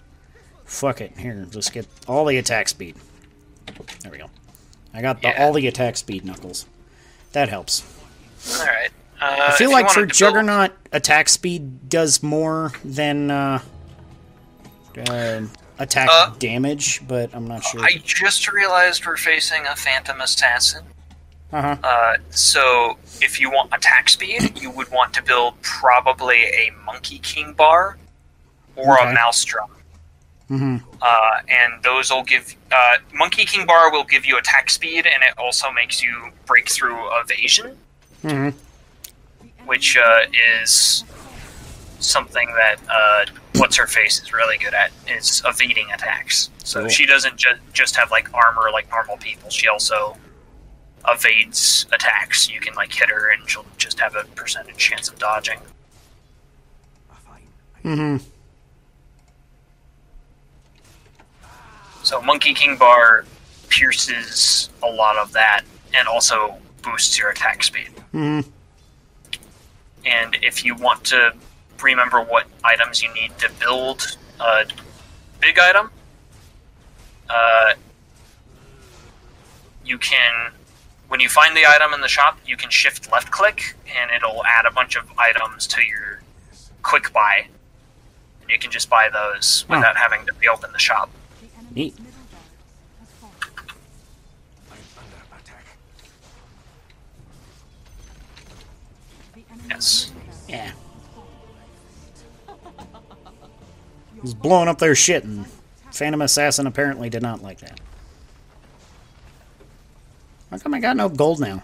fuck it here. Just get all the attack speed. There we go. I got the, Yeah. all the attack speed knuckles. That helps. All right. Uh, I feel like for Juggernaut, attack speed does more than uh, uh, attack Uh, damage, but I'm not sure. I just realized we're facing a Phantom Assassin. Uh-huh. Uh, so if you want attack speed, you would want to build probably a Monkey King bar or Okay. a Maelstrom. hmm Uh, and those will give uh, Monkey King bar will give you attack speed, and it also makes you break through evasion, hmm which uh, is something that uh, what's her face is really good at is evading attacks. So Cool. she doesn't ju- just have like armor like normal people. She also evades attacks. You can like hit her, and she'll just have a percentage chance of dodging. Fine. hmm So Monkey King bar pierces a lot of that, and also boosts your attack speed. hmm And if you want to remember what items you need to build a big item, uh, you can, when you find the item in the shop, you can shift left click and it'll add a bunch of items to your quick buy. And you can just buy those Oh. without having to reopen the shop. The enemy's Neat. middle barracks Was blowing up their shit, and Phantom Assassin apparently did not like that. How come I got no gold now?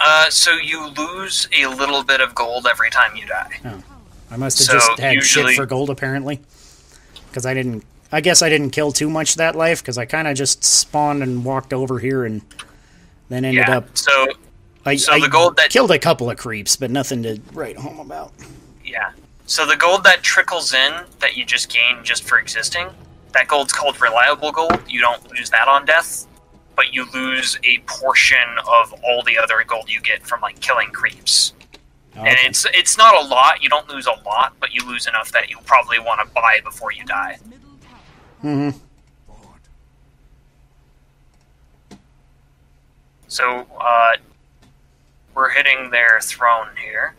Uh, so you lose a little bit of gold every time you die. I must have So, just had usually- shit for gold apparently, because I didn't. I guess I didn't kill too much that life because I kind of just spawned and walked over here and then ended Yeah. up. So I, so I the gold that- killed a couple of creeps, but nothing to write home about. Yeah. So the gold that trickles in that you just gain just for existing, that gold's called reliable gold. You don't lose that on death, but you lose a portion of all the other gold you get from like killing creeps. and it's it's not a lot. You don't lose a lot, but you lose enough that you probably want to buy before you die. Mm-hmm. So uh, we're hitting their throne here.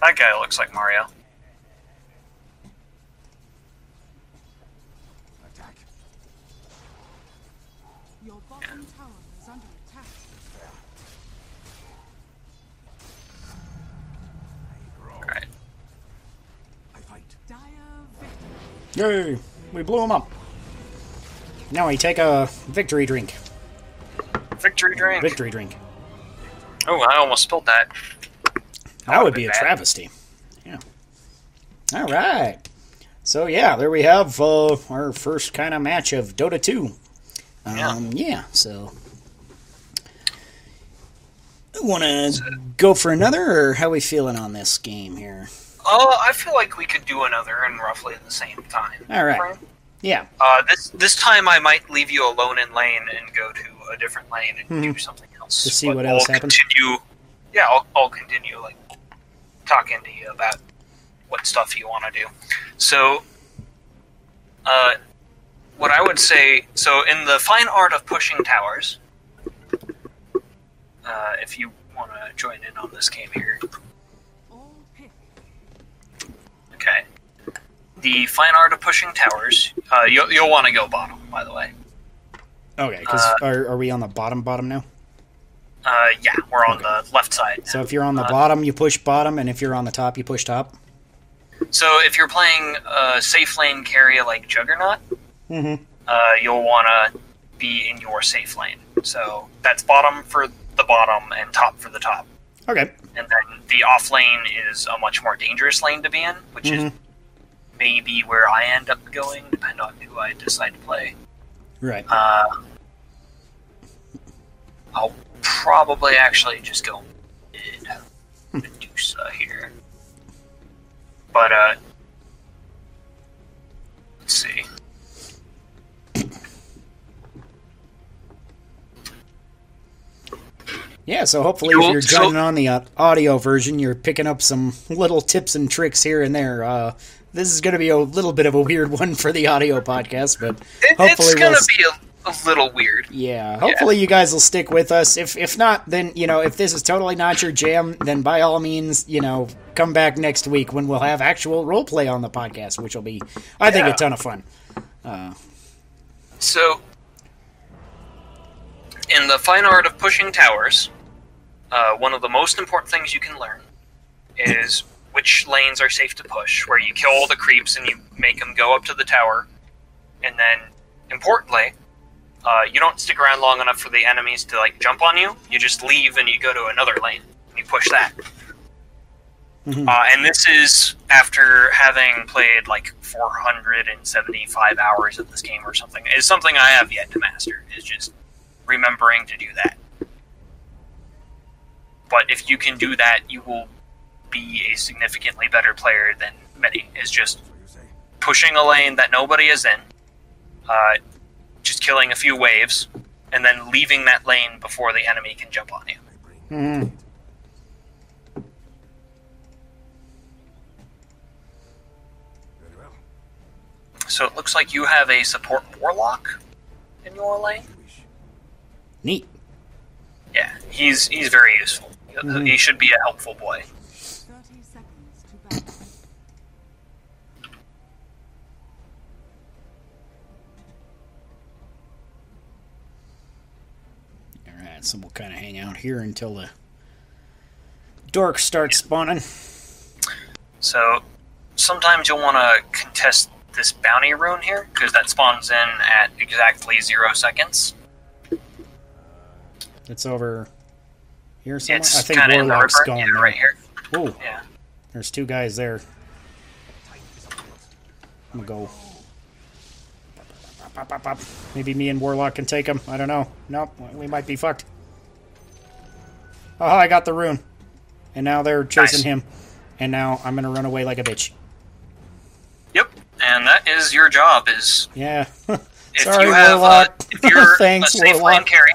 That guy looks like Mario. Attack. Your bottom tower is under attack. Alright. I fight. Yay! We blew him up. Now we take a victory drink. Victory drink. Victory drink. Oh, I almost spilled that. That would be a bad. travesty. Yeah. All right. So yeah, there we have uh, our first kind of match of Dota 2. Um, yeah. So, want to go for another, or how we feeling on this game here? Oh, I feel like we could do another in roughly at the same time. All right. frame. Yeah. Uh, this this time I might leave you alone in lane and go to a different lane and do something else. To see But what else I'll happens? Continue. Yeah, I'll, I'll continue like talking to you about what stuff you want to do. So, uh, what I would say. So, in the fine art of pushing towers, uh, if you want to join in on this game here, Okay. The fine art of pushing towers. Uh, you'll you'll want to go bottom, by the way. Okay. Because Uh, are, are we on the bottom bottom now? Uh, yeah, we're on the left side. So if you're on the uh, bottom, you push bottom, and if you're on the top, you push top. So if you're playing a safe lane carry like Juggernaut, Mm-hmm. uh, you'll want to be in your safe lane. So that's bottom for the bottom and top for the top. Okay. And then the off lane is a much more dangerous lane to be in, which is Mhm. maybe where I end up going, depending on who I decide to play. Right. Uh, I'll probably actually just go mid Medusa here. But, uh, let's see. Yeah, so hopefully, if you're joining on the uh, audio version, you're picking up some little tips and tricks here and there. Uh, this is going to be a little bit of a weird one for the audio podcast, but It, hopefully, it's gonna we'll, be a, a little weird. yeah, hopefully you guys will stick with us. If if not, then you know, if this is totally not your jam, then by all means, you know, come back next week when we'll have actual role play on the podcast, which will be, I think, Yeah. a ton of fun. So, in the fine art of pushing towers, uh, one of the most important things you can learn is which lanes are safe to push, where you kill all the creeps and you make them go up to the tower. And then, importantly, uh, you don't stick around long enough for the enemies to like jump on you. You just leave and you go to another lane and you push that. Uh, and this is after having played like 475 hours of this game or something. Is something I have yet to master. Is just remembering to do that. But if you can do that, you will be a significantly better player than many. Is just So you say. pushing a lane that nobody is in, uh, just killing a few waves, and then leaving that lane before the enemy can jump on you. I bring. Mhm. So it looks like you have a support warlock in your lane. Neat. Yeah, he's he's very useful. He should be a helpful boy. 30 seconds to battle. All right, so we'll kind of hang out here until the dork starts spawning. So sometimes you'll want to contest this bounty rune here because that spawns in at exactly zero seconds. It's over here somewhere. It's I think kind of in the Warlock's river, gone yeah, now. right here. Whoa, Yeah. there's two guys there. I'm gonna go. Pop, pop, pop. Maybe me and Warlock can take him. I don't know. Nope, we might be fucked. Oh, I got the rune, and now they're chasing Nice. him. and now I'm gonna run away like a bitch. Yep, and that is your job. Is Yeah. if Sorry, you have uh, Warlock. if you're Thanks, a safe Warlock. lane carry,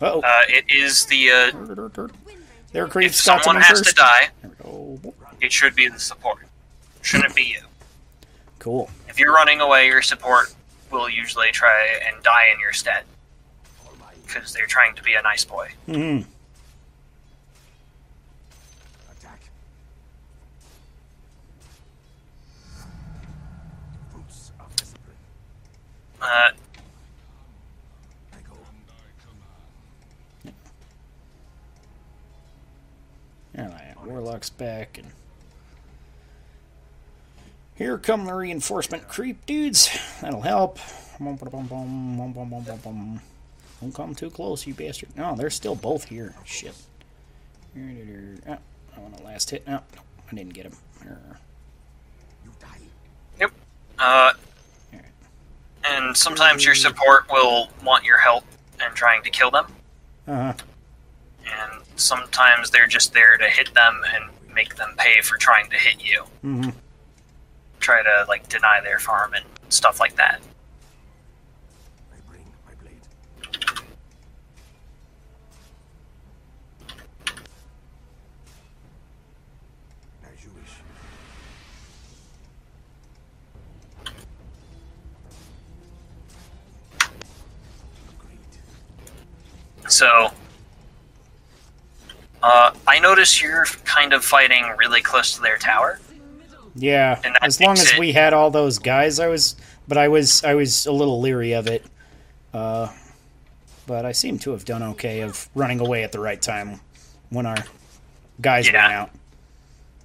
oh. uh, it is the uh, there if creeps got someone me has first. to die, There we go. it should be the support. Shouldn't be you. Cool. If you're running away, your support will usually try and die in your stead because they're trying to be a nice boy. hmm Attack. Fruits. Uh, I go. And I Warlock's back, and here come the reinforcement creep dudes. That'll help. Don't come too close, you bastard. No, they're still both here. Shit. Ah, I want a last hit. No, no, I didn't get him. You die. Yep. Uh, and sometimes your support will want your help and trying to kill them, Uh huh. and sometimes they're just there to hit them and make them pay for trying to hit you. hmm Try to like deny their farm and stuff like that. I bring my blade. As you wish. Agreed. So, uh, I notice you're kind of fighting really close to their tower. Yeah, as long as it- we had all those guys, I was, but I was, I was a little leery of it. Uh, but I seem to have done okay of running away at the right time when our guys Yeah. ran out.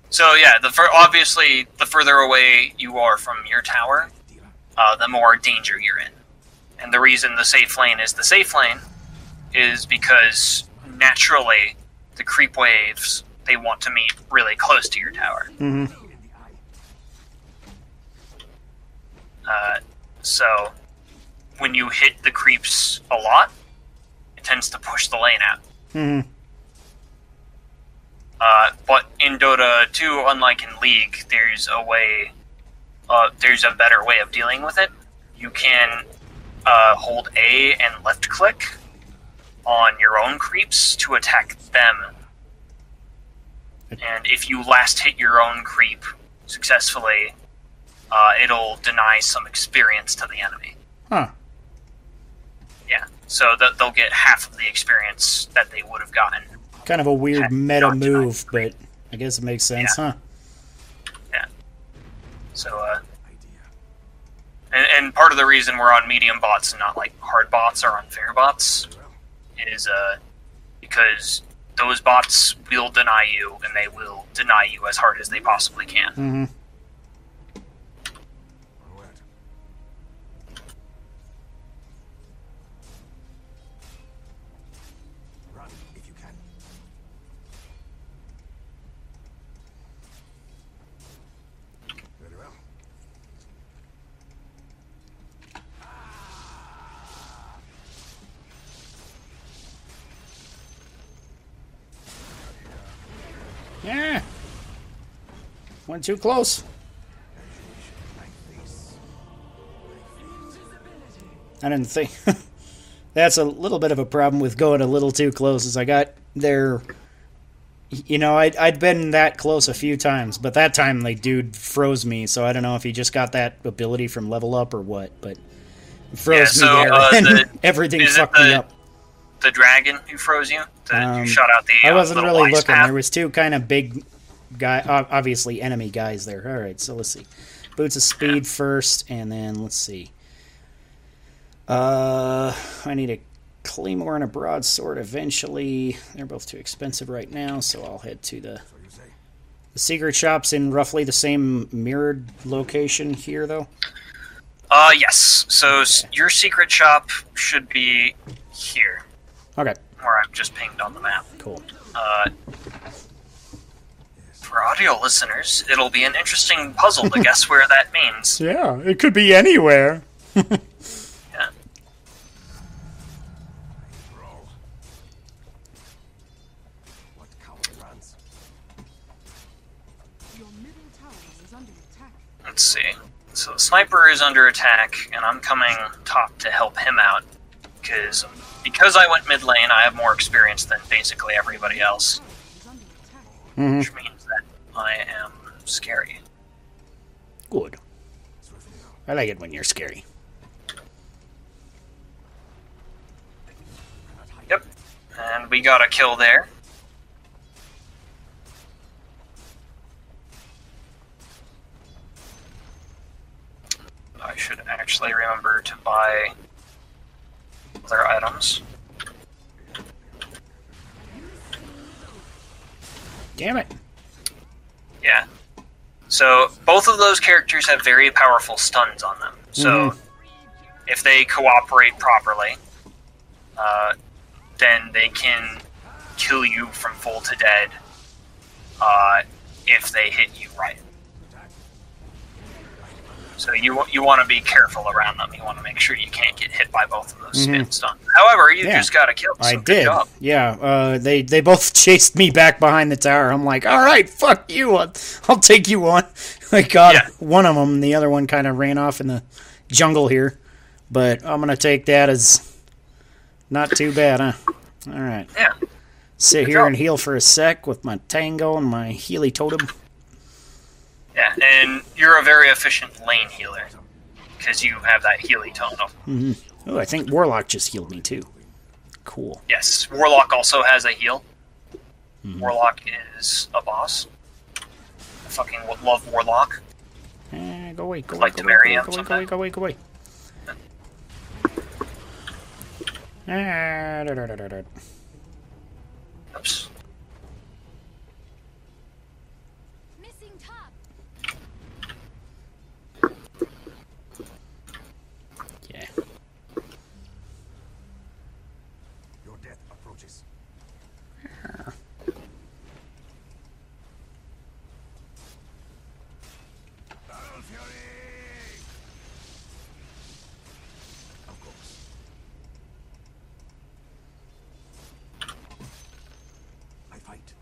So yeah, the fur- obviously the further away you are from your tower, uh, the more danger you're in. And the reason the safe lane is the safe lane is because naturally the creep waves they want to meet really close to your tower. hmm Uh, so when you hit the creeps a lot, it tends to push the lane out. hmm Uh, but in Dota 2, unlike in League, there's a way, uh, there's a better way of dealing with it. You can uh, hold A and left click on your own creeps to attack them. And if you last hit your own creep successfully, uh, it'll deny some experience to the enemy. Huh. Yeah, so that they'll get half of the experience that they would have gotten. Kind of a weird meta move, but I guess it makes sense, huh? Yeah. So, uh, Idea. And, and part of the reason we're on medium bots and not like hard bots or unfair bots is uh, because those bots will deny you and they will deny you as hard as they possibly can. hmm Went too close. I didn't think. That's a little bit of a problem with going a little too close. Is I got there. You know, I'd, I'd been that close a few times, but that time the dude froze me. So I don't know if he just got that ability from level up or what, but froze Yeah, me so, there, uh, and the- everything fucked me up. The dragon who froze you, the, Um, you shot out the. I uh, wasn't little really looking. path. There was two kind of big guy, obviously enemy guys there. All right, so let's see. Boots of speed first, and then let's see. Uh, I need a claymore and a broadsword eventually. They're both too expensive right now, so I'll head to the So you say. the secret shops in roughly the same mirrored location here, though. Uh, yes. So s your secret shop should be here, Okay, where I'm just pinged on the map. cool. Uh, for audio listeners, it'll be an interesting puzzle to guess where that means. Yeah, it could be anywhere. Yeah. Brawl. What coward runs? see. So the sniper is under attack, and I'm coming top to help him out. Because because I went mid lane, I have more experience than basically everybody else, Is under attack. hmm which means I am scary. Good. I like it when you're scary. Yep. And we got a kill there. I should actually remember to buy other items. Damn it. Yeah. So both of those characters have very powerful stuns on them. So if they cooperate properly, uh, then they can kill you from full to dead uh, if they hit you right. So you you want to be careful around them. You want to make sure you can't get hit by both of those spin stuns. However, you Yeah. just got to kill. So I did. job. Yeah, uh, they they both chased me back behind the tower. I'm like, all right, fuck you. I'll, I'll take you on. I got Yeah. one of them. The other one kind of ran off in the jungle here, but I'm gonna take that as not too bad, huh? All right, Yeah. sit Good here job. and heal for a sec with my tango and my Healy totem. Yeah, and you're a very efficient lane healer because you have that Healy tone. Oh, I think Warlock just healed me too. Cool. Yes, Warlock also has a heal. Mm-hmm. Warlock is a boss. I fucking love Warlock. Eh, go away, go away, Like go away, go away, go away, go away, go away. Ah, da, da, da, da. Oops. Missing top. Yeah. Your death approaches. Battle Fury! Of course. I fight.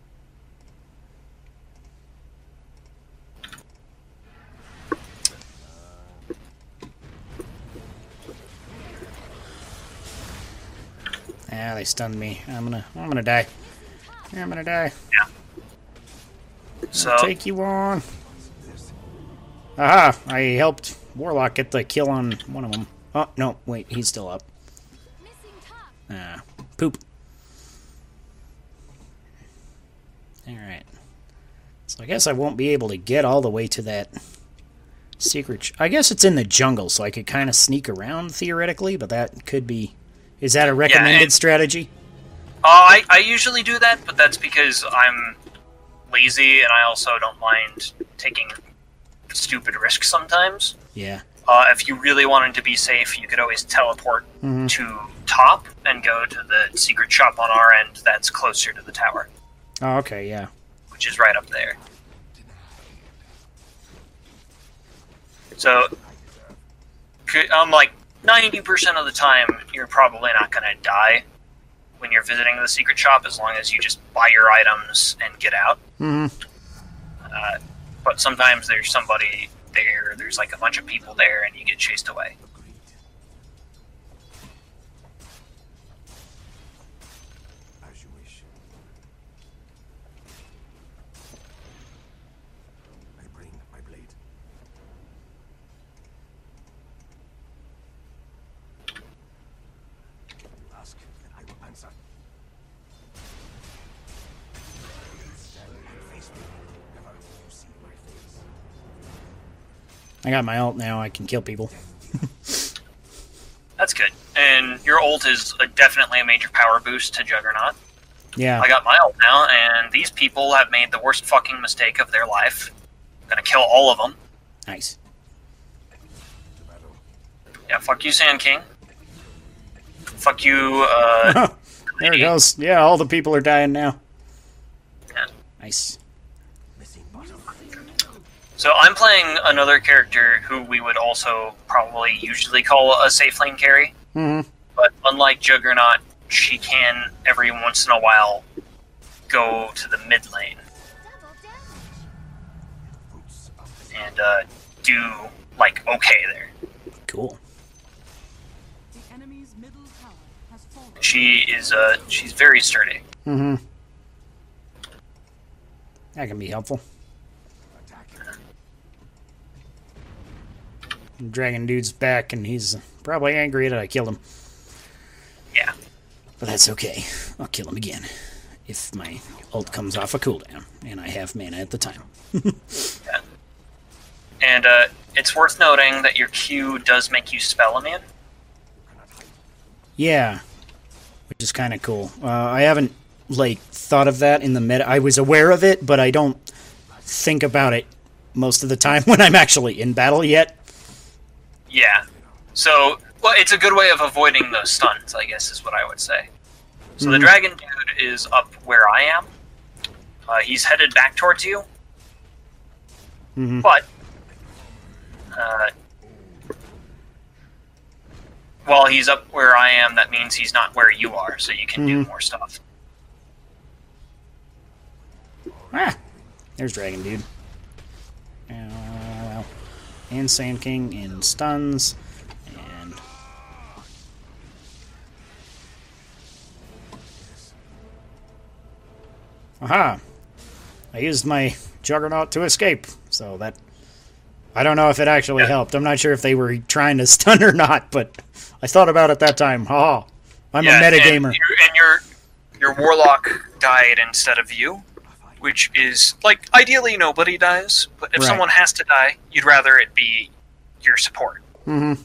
Ah, they stunned me. I'm gonna, I'm gonna die. I'm gonna die. Yeah. So Take you on. Aha! I helped Warlock get the kill on one of them. Oh no, wait, he's still up. Ah, poop. All right. So I guess I won't be able to get all the way to that secret. Ch- I guess it's in the jungle, so I could kind of sneak around theoretically, but that could be. Is that a recommended and- strategy? uh, I I usually do that, but that's because I'm lazy and I also don't mind taking stupid risks sometimes. Yeah. Uh, if you really wanted to be safe, you could always teleport Mhm. to top and go to the secret shop on our end that's closer to the tower, Oh, okay. Yeah. which is right up there. So, I'm like ninety percent of the time, you're probably not going to die when you're visiting the secret shop, as long as you just buy your items and get out. hmm Uh, but sometimes there's somebody there, there's like a bunch of people there, and you get chased away. I got my ult now. I can kill people. That's good. And your ult is a, definitely a major power boost to Juggernaut. Yeah. I got my ult now, and these people have made the worst fucking mistake of their life. I'm gonna kill all of them. Nice. Yeah, fuck you, Sand King. Fuck you, uh, there it goes. Yeah, all the people are dying now. yeah. Nice. Missing bottom. So I'm playing another character who we would also probably usually call a safe lane carry. hmm But unlike Juggernaut, she can every once in a while go to the mid lane. Double damage. Boots of the And uh, do like okay there. Cool. The enemy's middle tower has fallen. She is uh she's very sturdy. Mm-hmm. That can be helpful. Dragon dude's back, and he's probably angry that I killed him. Yeah. But that's okay. I'll kill him again. If my ult comes off a cooldown, and I have mana at the time. yeah. And uh, it's worth noting that your Q does make you spell immune. Yeah, which is kind of cool. Uh, I haven't like thought of that in the meta. I was aware of it, but I don't think about it most of the time when I'm actually in battle yet. Yeah. So, well, it's a good way of avoiding those stuns, I guess, is what I would say. So the Mhm. dragon dude is up where I am. Uh, he's headed back towards you. Mhm. But, uh, while he's up where I am, that means he's not where you are, so you can do Mhm. more stuff. Ah, there's Dragon Dude. And Sand King in stuns. And. Aha! I used my Juggernaut to escape, so that. I don't know if it actually Yeah. helped. I'm not sure if they were trying to stun or not, but I thought about it that time. Ha! I'm Yeah, a and metagamer. you- And your your warlock died instead of you, which is like ideally nobody dies, but if Right. someone has to die, you'd rather it be your support. Mm-hmm.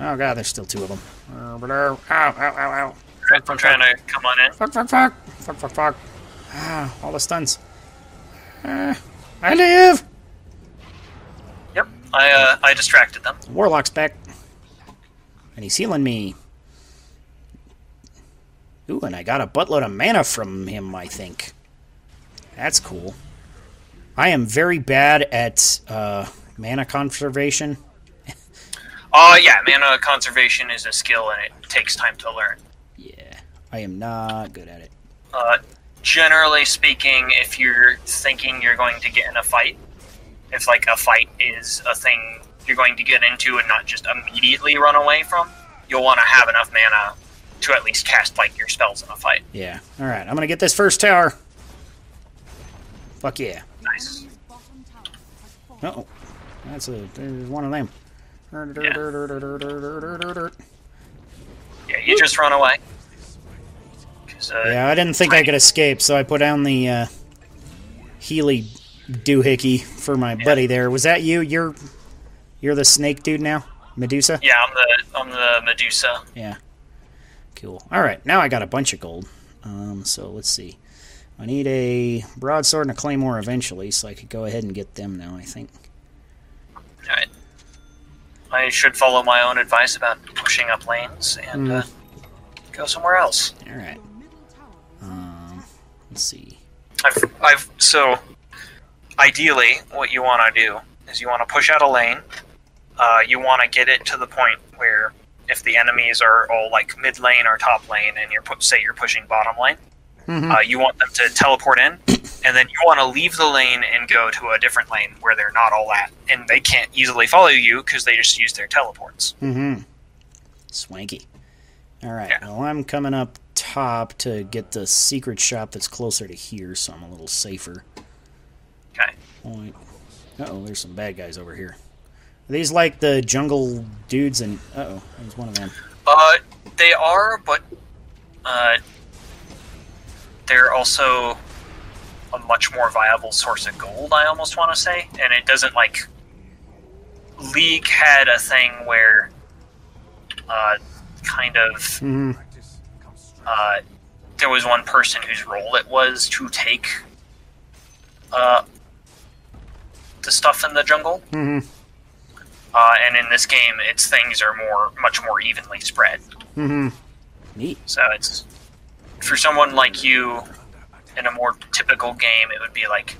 Oh god, there's still two of them. Ow, ow, ow, ow. I'm trying to come on in. Fuck, fuck, fuck. Fuck, fuck, fuck. Ah, all the stuns. Ah, I live! Yep, I uh, I distracted them. Warlock's back. And he's healing me. Ooh, and I got a buttload of mana from him, I think. That's cool. I am very bad at uh, mana conservation. Uh, yeah, mana conservation is a skill and it takes time to learn. Yeah, I am not good at it. Uh, generally speaking, if you're thinking you're going to get in a fight, if like a fight is a thing you're going to get into and not just immediately run away from, you'll want to have enough mana to at least cast like your spells in a fight. Yeah. Alright, I'm gonna get this first tower. Fuck yeah. Nice. Enemy's bottom tower has fallen. Oh, that's a there's one of them. Yeah, yeah you just run away. uh, Yeah, I didn't think I could escape, so I put down the uh, Healy doohickey for my buddy there. Was that you? You're you're the snake dude now, Medusa. yeah, I'm the I'm the Medusa. Yeah. Cool. All right, now I got a bunch of gold. Um, so let's see. I need a broadsword and a claymore eventually, so I could go ahead and get them now. I think. Alright. I should follow my own advice about pushing up lanes and uh, go somewhere else. All right. Your middle tower Um, let's see. I've, I've so ideally, what you want to do is you want to push out a lane. Uh, you want to get it to the point where if the enemies are all like mid lane or top lane, and you're say you're pushing bottom lane, uh, you want them to teleport in, and then you want to leave the lane and go to a different lane where they're not all at, and they can't easily follow you because they just use their teleports. Mm-hmm. Swanky. All right. Yeah. Well, I'm coming up top to get the secret shop that's closer to here, so I'm a little safer. Okay. Point. Uh oh, there's some bad guys over here. Are these like the jungle dudes? And uh oh, there's one of them. Uh, they are, but uh, they're also a much more viable source of gold. I almost want to say, and it doesn't like League had a thing where, uh, kind of Mm-hmm. Practice comes strength. uh, there was one person whose role it was to take uh, the stuff in the jungle. Mm-hmm. Uh, and in this game, its things are more, much more evenly spread. Mm-hmm. Neat. So it's for someone like you in a more typical game, it would be like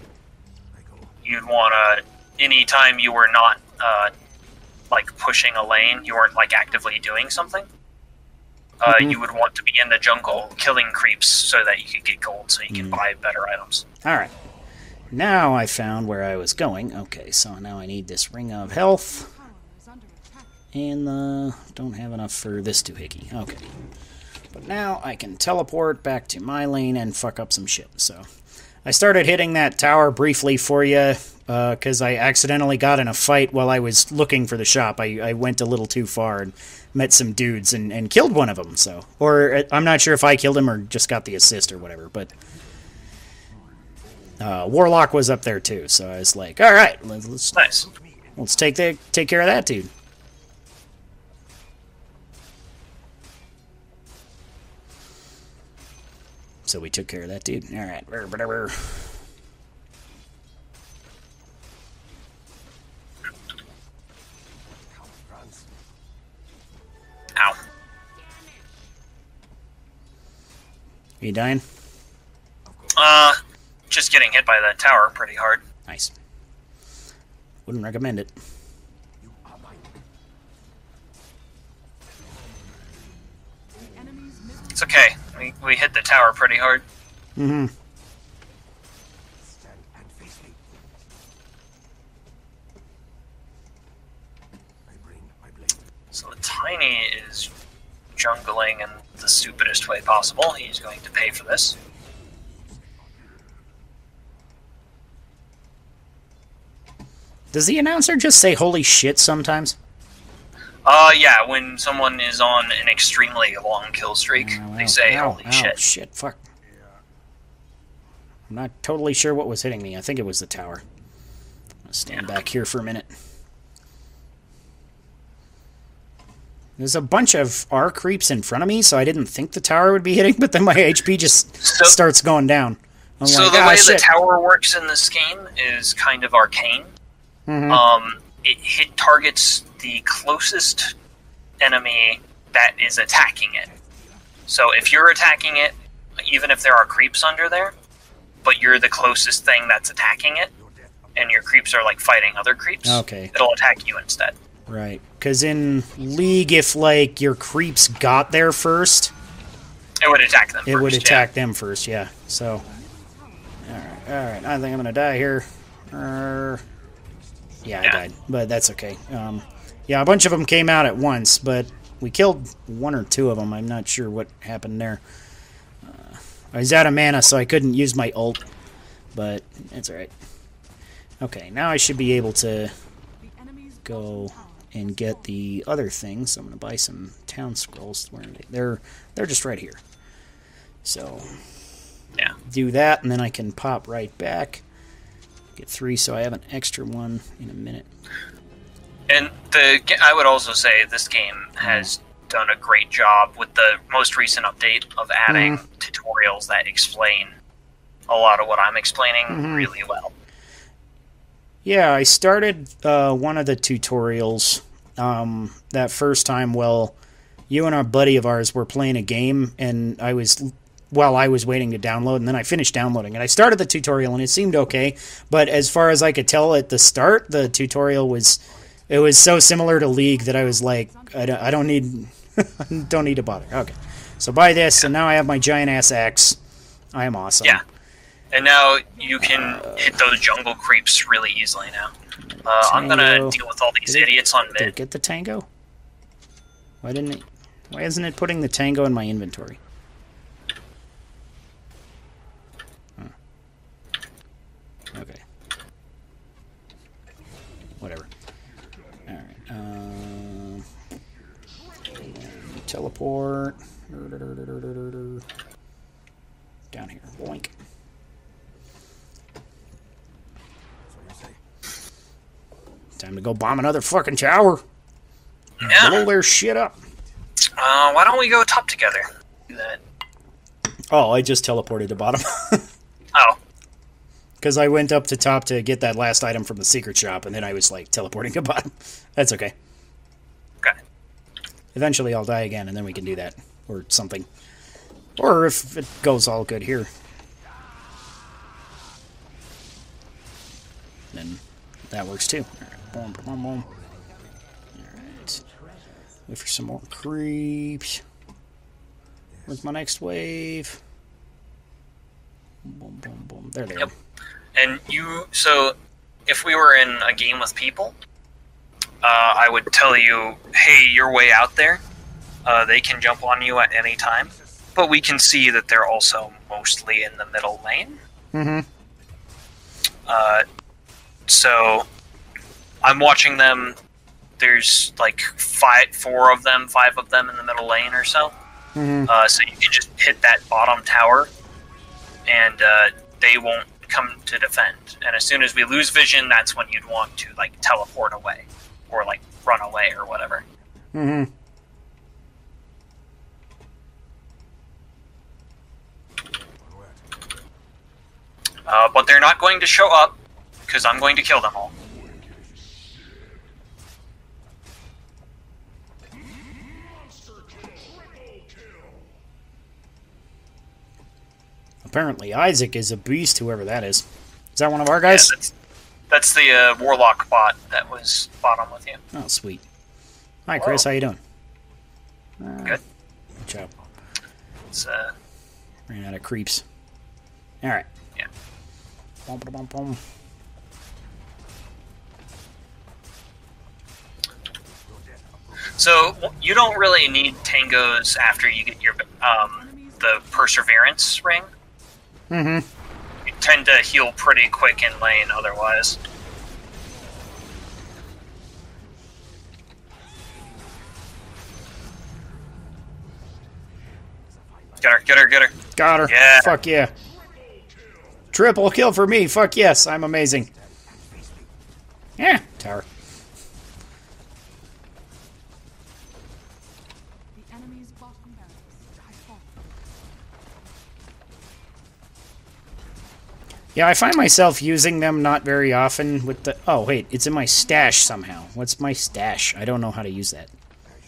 you'd want to anytime you were not uh, like pushing a lane, you weren't like actively doing something. Uh, Mhm. You would want to be in the jungle killing creeps so that you could get gold, so you can buy better items. All right. Now I found where I was going. Okay, so now I need this ring of health. Tower is under attack. And the don't have enough for this doohickey. Okay. But now I can teleport back to my lane and fuck up some shit. So I started hitting that tower briefly for you because I accidentally got in a fight while I was looking for the shop. I, I went a little too far and met some dudes and, and killed one of them. So, or uh, I'm not sure if I killed him or just got the assist or whatever. But uh, Warlock was up there too. So I was like, all right, let's let's, Nice. let's take the take care of that dude. So we took care of that dude. All right. Brr. runs. You dying? Uh, just getting hit by that tower pretty hard. Nice. Wouldn't recommend it. You are mine. The enemy's middle It's okay. We, we hit the tower pretty hard. Mm-hmm. Stand and face me. I bring my blade. So the Tiny is jungling in the stupidest way possible. He's going to pay for this. Does the announcer just say "holy shit" sometimes? Uh, yeah, when someone is on an extremely long kill streak, Ow, they say, ow, holy ow, shit. shit, fuck. I'm not totally sure what was hitting me. I think it was the tower. Stand back here for a minute. There's a bunch of R creeps in front of me, so I didn't think the tower would be hitting, but then my HP just So- starts going down. I'm So like, the "Ah, way the tower works in this game is kind of arcane. Mhm. Um, it hit targets the closest enemy that is attacking it. So if you're attacking it, even if there are creeps under there, but you're the closest thing that's attacking it, and your creeps are like fighting other creeps, Okay. it'll attack you instead. Right. Because in League, if, like, your creeps got there first, It would attack them. it first, would yeah. attack them first, yeah. So, alright, alright. I think I'm gonna die here. Uh, yeah, I Yeah. died, but that's okay. Um, yeah, a bunch of them came out at once, but we killed one or two of them. I'm not sure what happened there. Uh, I was out of mana, so I couldn't use my ult, but it's alright. Okay, now I should be able to go and get the other thing, So I'm going to buy some town scrolls. Where they? They're they're just right here. So Yeah. do that, and then I can pop right back. Get three, so I have an extra one in a minute. And the I would also say this game has done a great job with the most recent update of adding Mm-hmm. tutorials that explain a lot of what I'm explaining Mm-hmm. really well. Yeah, I started uh, one of the tutorials um, that first time. Well, you and our buddy of ours were playing a game, and I was while I was waiting to download, and then I finished downloading, and I started the tutorial, and it seemed okay. But as far as I could tell at the start, the tutorial was it was so similar to League that I was like, I don't, I don't need don't need to bother. Okay, so buy this, and now I have my giant ass axe. I am awesome. Yeah. And now you can hit those jungle creeps really easily now. Uh, I'm gonna deal with all these Did it- idiots on Did it mid. get the tango? Why didn't it? Why isn't it putting the tango in my inventory? Huh. Okay. Whatever. Alright. Um, teleport. Down here. Boink. So you say. Time to go bomb another fucking tower. Yeah. Blow their shit up. Uh, why don't we go top together? Do that. Oh, I just teleported to bottom. Oh, Because I went up to top to get that last item from the secret shop, and then I was like teleporting to bottom. That's okay. Eventually, I'll die again, and then we can do that or something. Or if it goes all good here, then that works too. All right, boom, boom, boom. All right, wait for some more creeps. Where's my next wave? Boom, boom, boom. There they are. And you, so if we were in a game with people, uh, I would tell you, hey, you're way out there. Uh, they can jump on you at any time. But we can see that they're also mostly in the middle lane. Mm-hmm. Uh, so I'm watching them. There's like five, four of them, five of them in the middle lane or so. Mhm. Uh, so you can just hit that bottom tower, and uh, they won't come to defend. And as soon as we lose vision, that's when you'd want to like teleport away, or like run away or whatever. Mm-hmm. Uh, but they're not going to show up because I'm going to kill them all. Apparently, Isaac is a beast. Whoever that is. Is that one of our Yeah, guys? that's, that's the uh, warlock bot that was bottom with you. Oh, sweet. Hi, Chris. Whoa. How you doing? Good. Good job. It's, uh, Ran out of creeps. All right. Yeah. Bum, bum, bum. So you don't really need tangos after you get your um, the perseverance ring. Mm-hmm. Tend to heal pretty quick in lane otherwise. Get her, get her, get her. Got her. Yeah. Fuck yeah. Triple kill for me. Fuck yes. I'm amazing. Yeah. Tower. Yeah, I find myself using them not very often with the. Oh wait, it's in my stash somehow. What's my stash? I don't know how to use that.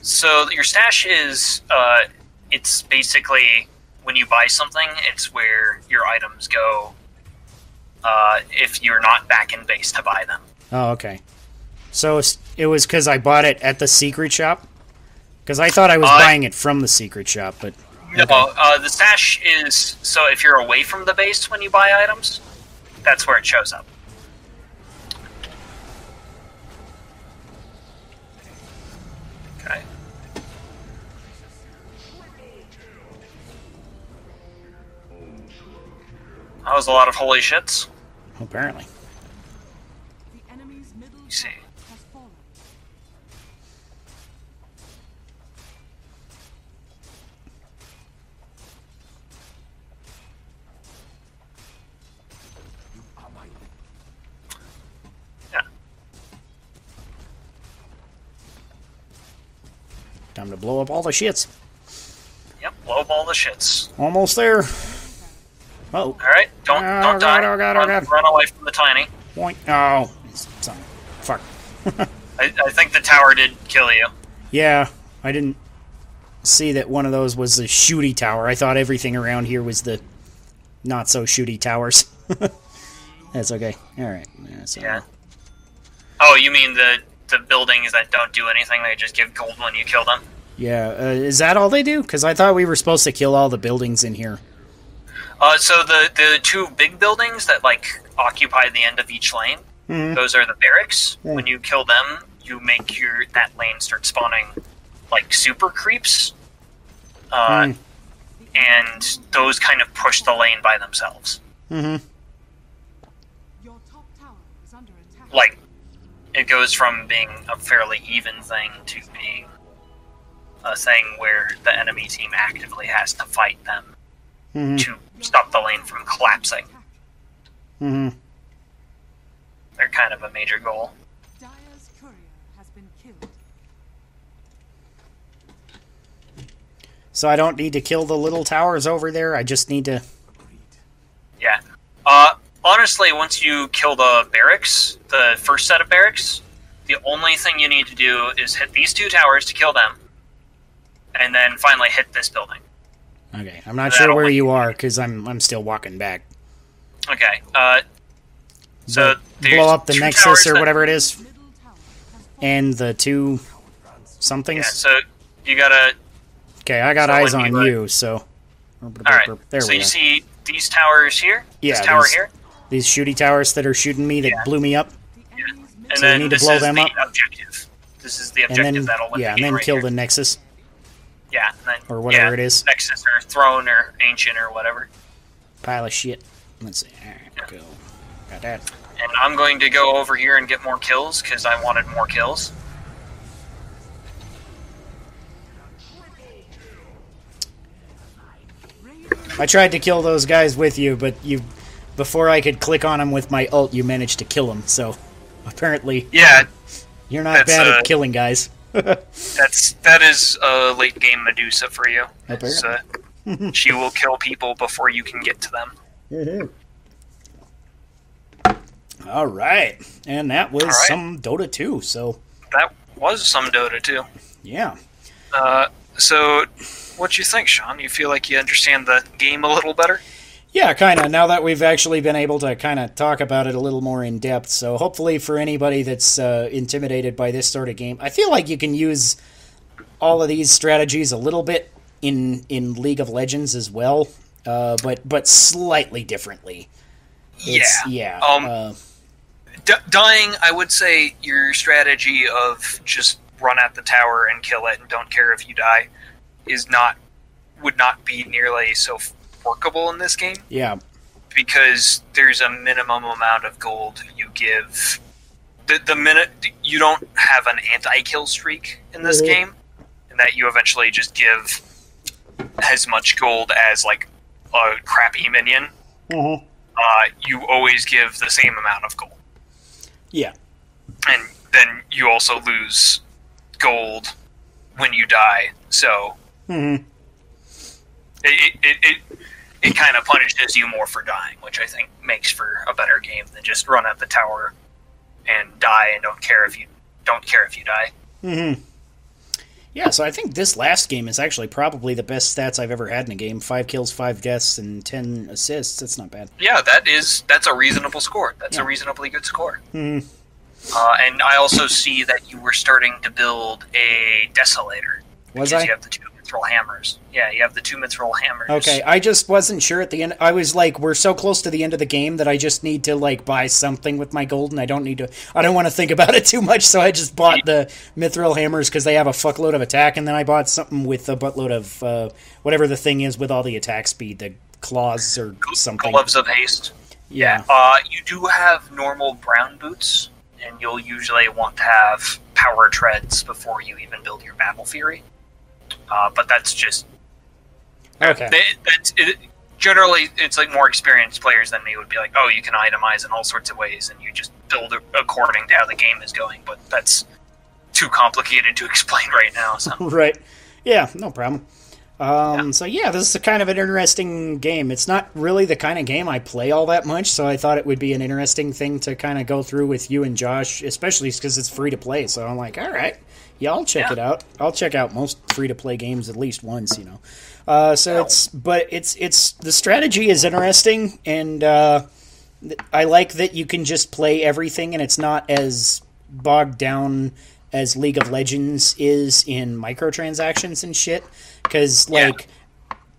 So your stash is uh, it's basically when you buy something, it's where your items go. Uh, if you're not back in base to buy them. Oh, okay. So it was because I bought it at the secret shop. Because I thought I was Uh, buying it from the secret shop, but No, uh, the stash is so if you're away from the base when you buy items, that's where it shows up. Okay. That was a lot of holy shits. apparently. The enemy's middle see. Time to blow up all the shits. Yep. Blow up all the shits. Almost there. Oh, All right. Don't Oh, don't God, die. oh, God, oh, run, God. run away from the tiny. point. Oh, son. Fuck. I, I think the tower did kill you. Yeah, I didn't see that one of those was the shooty tower. I thought everything around here was the not so shooty towers. That's okay. All right. Yeah. So, Yeah. Oh, you mean the the buildings that don't do anything? They just give gold when you kill them. Yeah. Uh, is that all they do? Because I thought we were supposed to kill all the buildings in here. Uh, so the the two big buildings that like occupy the end of each lane, Mhm. those are the barracks. Yeah. When you kill them, you make your that lane start spawning like super creeps, uh, Mm. and those kind of push the lane by themselves. Mm-hmm. Your top tower is under attack. Like it goes from being a fairly even thing to being a thing where the enemy team actively has to fight them Mm-hmm. to stop the lane from collapsing. Mm-hmm. They're kind of a major goal. Dire's courier has been killed. So I don't need to kill the little towers over there. I just need to. Yeah. Uh, honestly, once you kill the barracks, the first set of barracks, the only thing you need to do is hit these two towers to kill them, and then finally hit this building. Okay. I'm not sure where you are because I'm I'm still walking back. Okay. Uh, so blow up the Nexus or that- whatever it is, Middle tower has fallen. and the two Yeah. somethings. So you gotta. Okay, I got eyes on you, so. All right. There so we you go. see these towers here. Yeah, This tower these- here. These shooty towers that are shooting me that Yeah. blew me up, middle And So then need to blow them the up? objective. This is the objective and then that'll win yeah, the and then right kill here. the Nexus. yeah, and then, or whatever yeah, it is. Nexus or Throne or Ancient or whatever. Pile of shit. Let's see. All right, go. Got that. And I'm going to go over here and get more kills because I wanted more kills. I tried to kill those guys with you, but you, before I could click on them with my ult, you managed to kill them. So apparently, Yeah, you're not bad uh, at killing guys. that's that is a late game Medusa for you. Uh, she will kill people before you can get to them. All right, and that was right. some Dota 2. So That was some Dota 2. yeah, Uh, so, what you think, Sean? You feel like you understand the game a little better? Yeah, kind of. Now that we've actually been able to kind of talk about it a little more in depth, so hopefully for anybody that's uh, intimidated by this sort of game, I feel like you can use all of these strategies a little bit in in League of Legends as well, uh, but but slightly differently. It's, yeah. Um, uh, D- dying, I would say your strategy of just run at the tower and kill it and don't care if you die is not would not be nearly so workable in this game yeah. because there's a minimum amount of gold you give. The, the minute you don't have an anti-kill streak in this Mhm. game, and that you eventually just give as much gold as like a crappy minion, Mhm. uh, you always give the same amount of gold. Yeah. and then you also lose gold when you die. So Mhm. it it, it, it, kind of punishes you more for dying, which I think makes for a better game than just run at the tower and die and don't care if you don't care if you die. Mm-hmm. Yeah, so I think this last game is actually probably the best stats I've ever had in a game. Five kills, five deaths, and ten assists. That's not bad. Yeah, that is that's a reasonable score. That's Yeah. a reasonably good score. Mhm. Uh, and I also see that you were starting to build a desolator Was I? you have the two mithril hammers. Yeah, you have the two mithril hammers. Okay, I just wasn't sure at the end. I was like, we're so close to the end of the game that I just need to like buy something with my gold, and I don't need to. I don't want to think about it too much, so I just bought the mithril hammers because they have a fuckload of attack, and then I bought something with a buttload of uh, whatever the thing is with all the attack speed, the claws or something. gloves of haste. Yeah. Uh, you do have normal brown boots, and you'll usually want to have power treads before you even build your battle fury. Uh, but that's just Okay. they, that's it, generally it's like more experienced players than me would be like, oh, you can itemize in all sorts of ways, and you just build according to how the game is going. But that's too complicated to explain right now. So right. Yeah, no problem. Um, So yeah, this is a kind of an interesting game. It's not really the kind of game I play all that much, so I thought it would be an interesting thing to kind of go through with you and Josh, especially because it's free to play. So I'm like, all right, yeah, I'll check Yeah. it out. I'll check out most free to play games at least once, you know. Uh, so it's, but it's it's the strategy is interesting, and uh, I like that you can just play everything, and it's not as bogged down as League of Legends is in microtransactions and shit. Because Yeah. like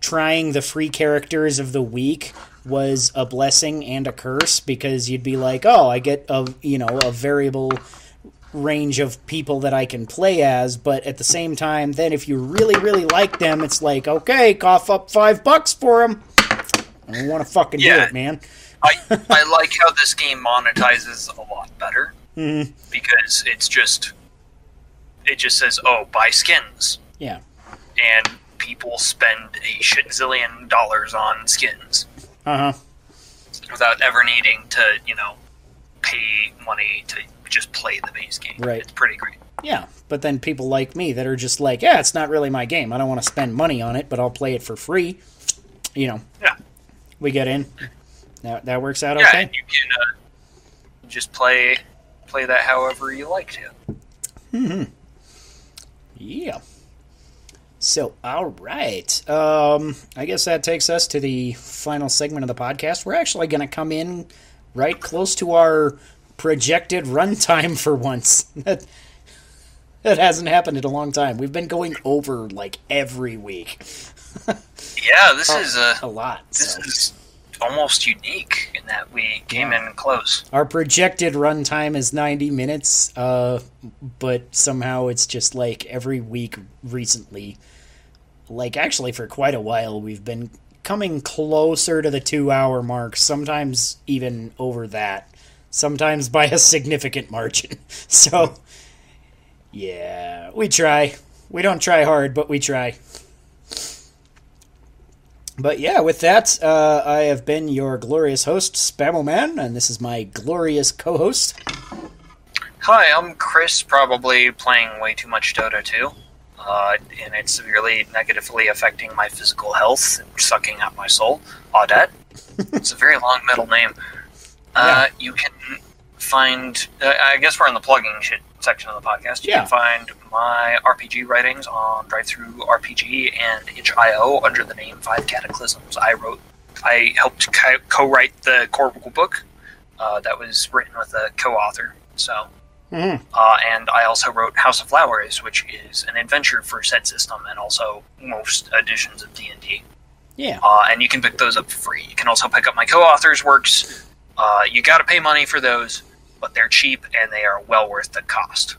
trying the free characters of the week was a blessing and a curse because you'd be like, oh, I get a you know a variable range of people that I can play as, but at the same time, then if you really really like them, it's like, okay, cough up five bucks for them. I don't want to fucking do Yeah. it, man. I I like how this game monetizes a lot better Mhm. because it's just it just says, oh, buy skins. Yeah. and people spend a shit zillion dollars on skins Uh huh. without ever needing to, you know, pay money to just play the base game. Right. It's pretty great. Yeah, but then people like me that are just like, yeah, it's not really my game. I don't want to spend money on it, but I'll play it for free. You know, Yeah. we get in. That that works out Yeah, okay. and you can uh, just play play that however you like to. Hmm. Yeah. So, all right. Um, I guess that takes us to the final segment of the podcast. We're actually going to come in right close to our projected runtime for once. That that hasn't happened in a long time. We've been going over like every week, Yeah, this is uh, a lot. this So. is almost unique in that we came Yeah. in close. Our projected runtime is 90 minutes, uh, but somehow it's just like every week recently, like actually for quite a while, we've been coming closer to the two hour mark, sometimes even over that, sometimes by a significant margin. So, yeah, we try. We don't try hard, but we try. But yeah, with that, uh, I have been your glorious host, Spamoman, and this is my glorious co-host. Hi, I'm Chris, probably playing way too much Dota 2, uh, and it's severely negatively affecting my physical health and sucking out my soul. Audette. it's a very long middle name. Uh, You can find, uh, I guess we're in the plugging shit section of the podcast. You Yeah. can find my RPG writings on DriveThru RPG and itch.io under the name Five Cataclysms. I wrote, I helped co- co-write the core book uh, that was written with a co-author. So Mhm. uh, and I also wrote House of Flowers, which is an adventure for set system and also most editions of D and D. Yeah. Uh, and you can pick those up for free. You can also pick up my co-authors' works. Uh, you got to pay money for those, but they're cheap and they are well worth the cost.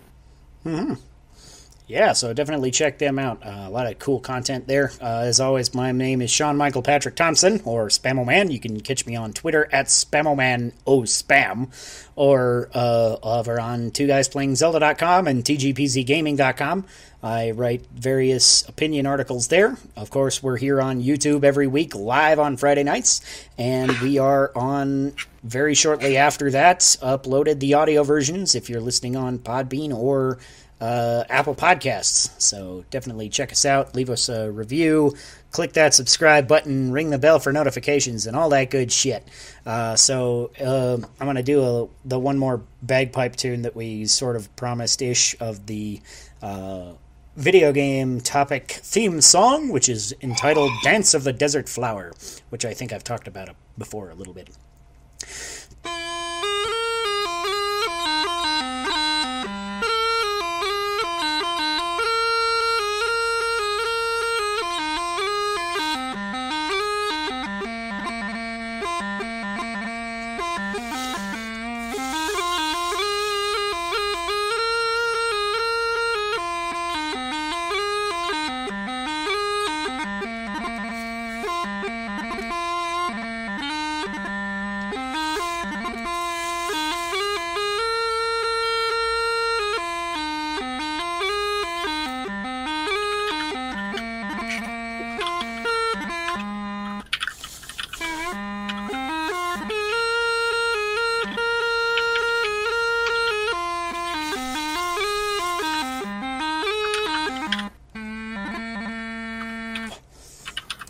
Yeah, so definitely check them out. Uh, a lot of cool content there. Uh, as always, my name is Sean Michael Patrick Thompson, or Spamoman. You can catch me on Twitter at Spamoman O Spam, or uh, over on Two Guys Playing Zelda.com and TGPZGaming.com. I write various opinion articles there. Of course, we're here on YouTube every week, live on Friday nights, and we are on very shortly after that uploaded the audio versions if you're listening on Podbean or uh, Apple Podcasts. So definitely check us out, leave us a review, click that subscribe button, ring the bell for notifications, and all that good shit. Uh, so uh, I'm gonna do a, the one more bagpipe tune that we sort of promised ish of the. Uh, Video game topic theme song, which is entitled Dance of the Desert Flower, which I think I've talked about before a little bit.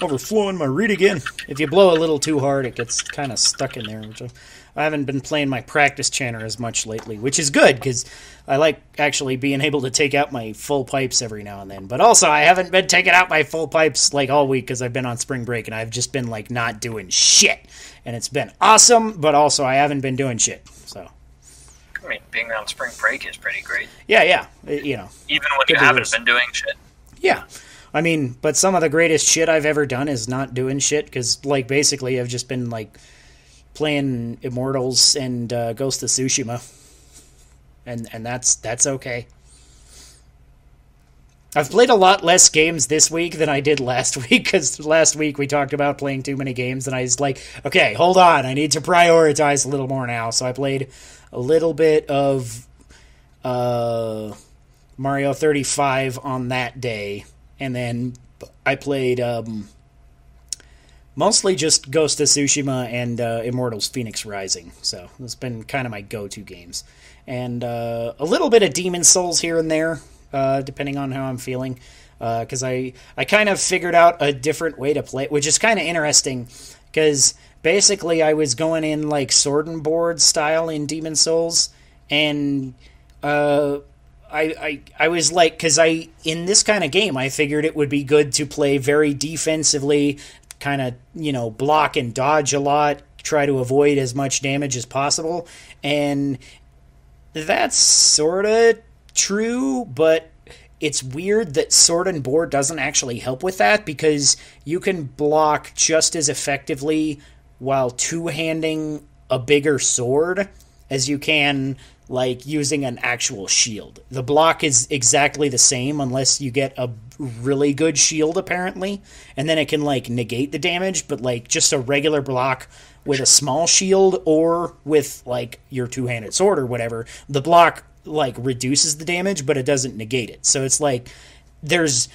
Overflowing my reed again. If you blow a little too hard, it gets kind of stuck in there. Which I, I haven't been playing my practice chanter as much lately, which is good because I like actually being able to take out my full pipes every now and then. But also, I haven't been taking out my full pipes like all week because I've been on spring break and I've just been like not doing shit. And it's been awesome, but also I haven't been doing shit. So I mean, being on spring break is pretty great, yeah, yeah, it- you know. even when Could you haven't worse. been doing shit. Yeah. I mean, but some of the greatest shit I've ever done is not doing shit because, like, basically, I've just been like playing Immortals and uh, Ghost of Tsushima, and and that's that's okay. I've played a lot less games this week than I did last week because last week we talked about playing too many games, and I was like, okay, hold on, I need to prioritize a little more now. So I played a little bit of uh, Mario 35 on that day, and then I played um, mostly just Ghost of Tsushima and uh, Immortals Fenyx Rising. So it's been kind of my go-to games, and uh, a little bit of Demon's Souls here and there, uh, depending on how I'm feeling. Because I I kind of figured out a different way to play, which is kind of interesting. Because basically, I was going in like sword and board style in Demon's Souls, and uh, I, I I was like, because I in this kind of game, I figured it would be good to play very defensively, kind of you know block and dodge a lot, try to avoid as much damage as possible, and that's sort of true, but it's weird that sword and board doesn't actually help with that because you can block just as effectively while two handing a bigger sword as you can like using an actual shield. The block is exactly the same unless you get a really good shield apparently, and then it can like negate the damage, but like just a regular block with a small shield or with like your two-handed sword or whatever, the block like reduces the damage but it doesn't negate it. So it's like there's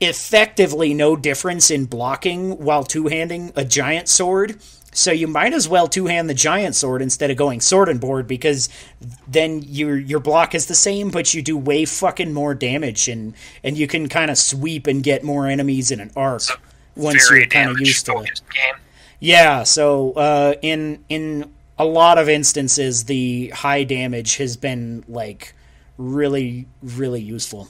effectively no difference in blocking while two-handing a giant sword. So you might as well two-hand the giant sword instead of going sword and board because then your your block is the same, but you do way fucking more damage and and you can kind of sweep and get more enemies in an arc once you're kind of used to it. game. Yeah, so uh, in in a lot of instances, the high damage has been like really really useful,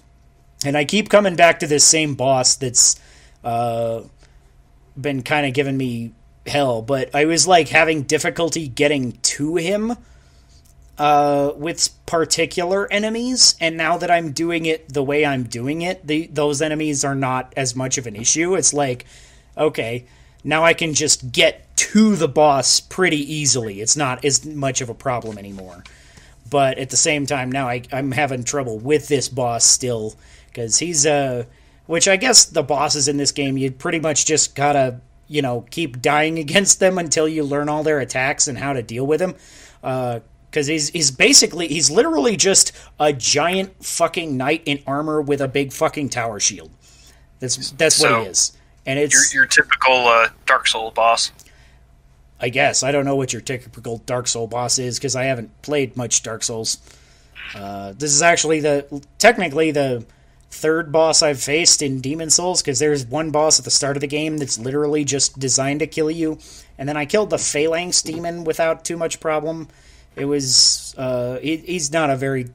and I keep coming back to this same boss that's uh, been kind of giving me hell. But I was like having difficulty getting to him uh, with particular enemies, and now that I'm doing it the way I'm doing it, the, those enemies are not as much of an issue. It's like, okay, now I can just get to the boss pretty easily. It's not as much of a problem anymore. But at the same time, now I, I'm having trouble with this boss still because he's uh, which I guess the bosses in this game you pretty much just gotta you know keep dying against them until you learn all their attacks and how to deal with them. Because he's he's basically he's literally just a giant fucking knight in armor with a big fucking tower shield. That's that's what So, he is, and Your, it's your typical uh, Dark Soul boss. I guess I don't know what your typical Dark Soul boss is because I haven't played much Dark Souls. Uh, this is actually the technically the third boss I've faced in Demon's Souls because there's one boss at the start of the game that's literally just designed to kill you, and then I killed the Phalanx demon without too much problem. It was uh, he, he's not a very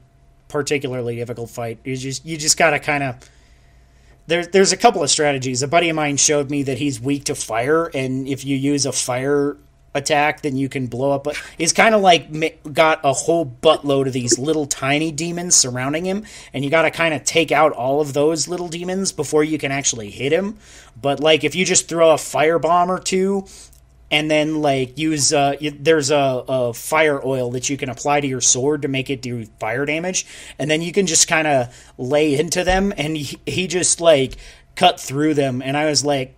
particularly difficult fight. You just you just gotta kind of there, there's a couple of strategies. A buddy of mine showed me that he's weak to fire, and if you use a fire attack, then you can blow up. He's kind of like got a whole buttload of these little tiny demons surrounding him, and you got to kind of take out all of those little demons before you can actually hit him. But like if you just throw a fire bomb or two, and then like use uh, there's a, a fire oil that you can apply to your sword to make it do fire damage, and then you can just kind of lay into them, and he, he just like cut through them, and I was like.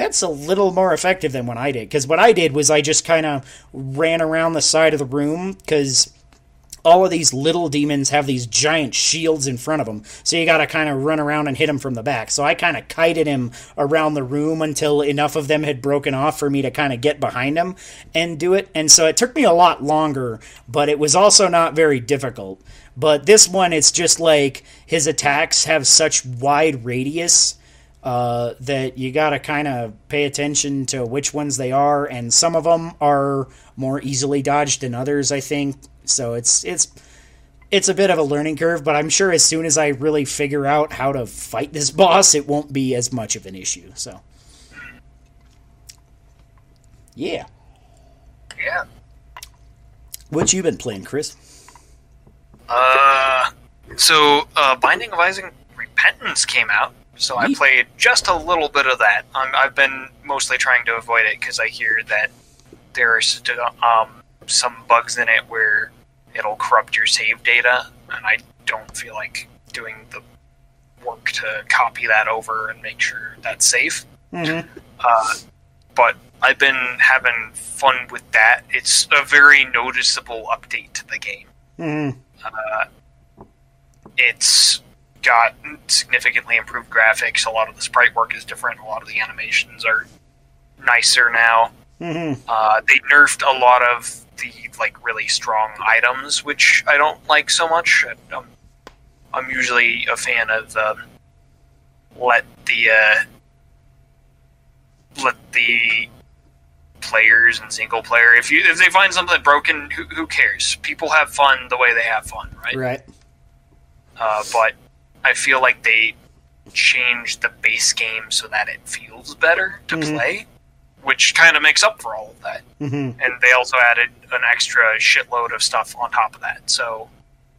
That's a little more effective than what I did. Because what I did was I just kind of ran around the side of the room because all of these little demons have these giant shields in front of them. So you got to kind of run around and hit them from the back. So I kind of kited him around the room until enough of them had broken off for me to kind of get behind him and do it. And so it took me a lot longer, but it was also not very difficult. But this one, it's just like his attacks have such wide radius uh, that you got to kind of pay attention to which ones they are, and some of them are more easily dodged than others. I think so. It's it's it's a bit of a learning curve, but I'm sure as soon as I really figure out how to fight this boss, it won't be as much of an issue. So, yeah. Yeah. What you been playing, Chris? Uh, so uh, Binding of Isaac Repentance came out, so I played just a little bit of that. Um, I've been mostly trying to avoid it because I hear that there's um, some bugs in it where it'll corrupt your save data, and I don't feel like doing the work to copy that over and make sure that's safe. Mm-hmm. Uh, but I've been having fun with that. It's a very noticeable update to the game. Mm-hmm. It's got significantly improved graphics. A lot of the sprite work is different. A lot of the animations are nicer now. Mm-hmm. Uh, they nerfed a lot of the like really strong items, which I don't like so much. I'm, I'm usually a fan of the let the uh, let the players and single player. If you if they find something broken, who, who cares? People have fun the way they have fun, right? Right. uh, but I feel like they changed the base game so that it feels better to Mhm. play, which kind of makes up for all of that. Mm-hmm. And they also added an extra shitload of stuff on top of that. So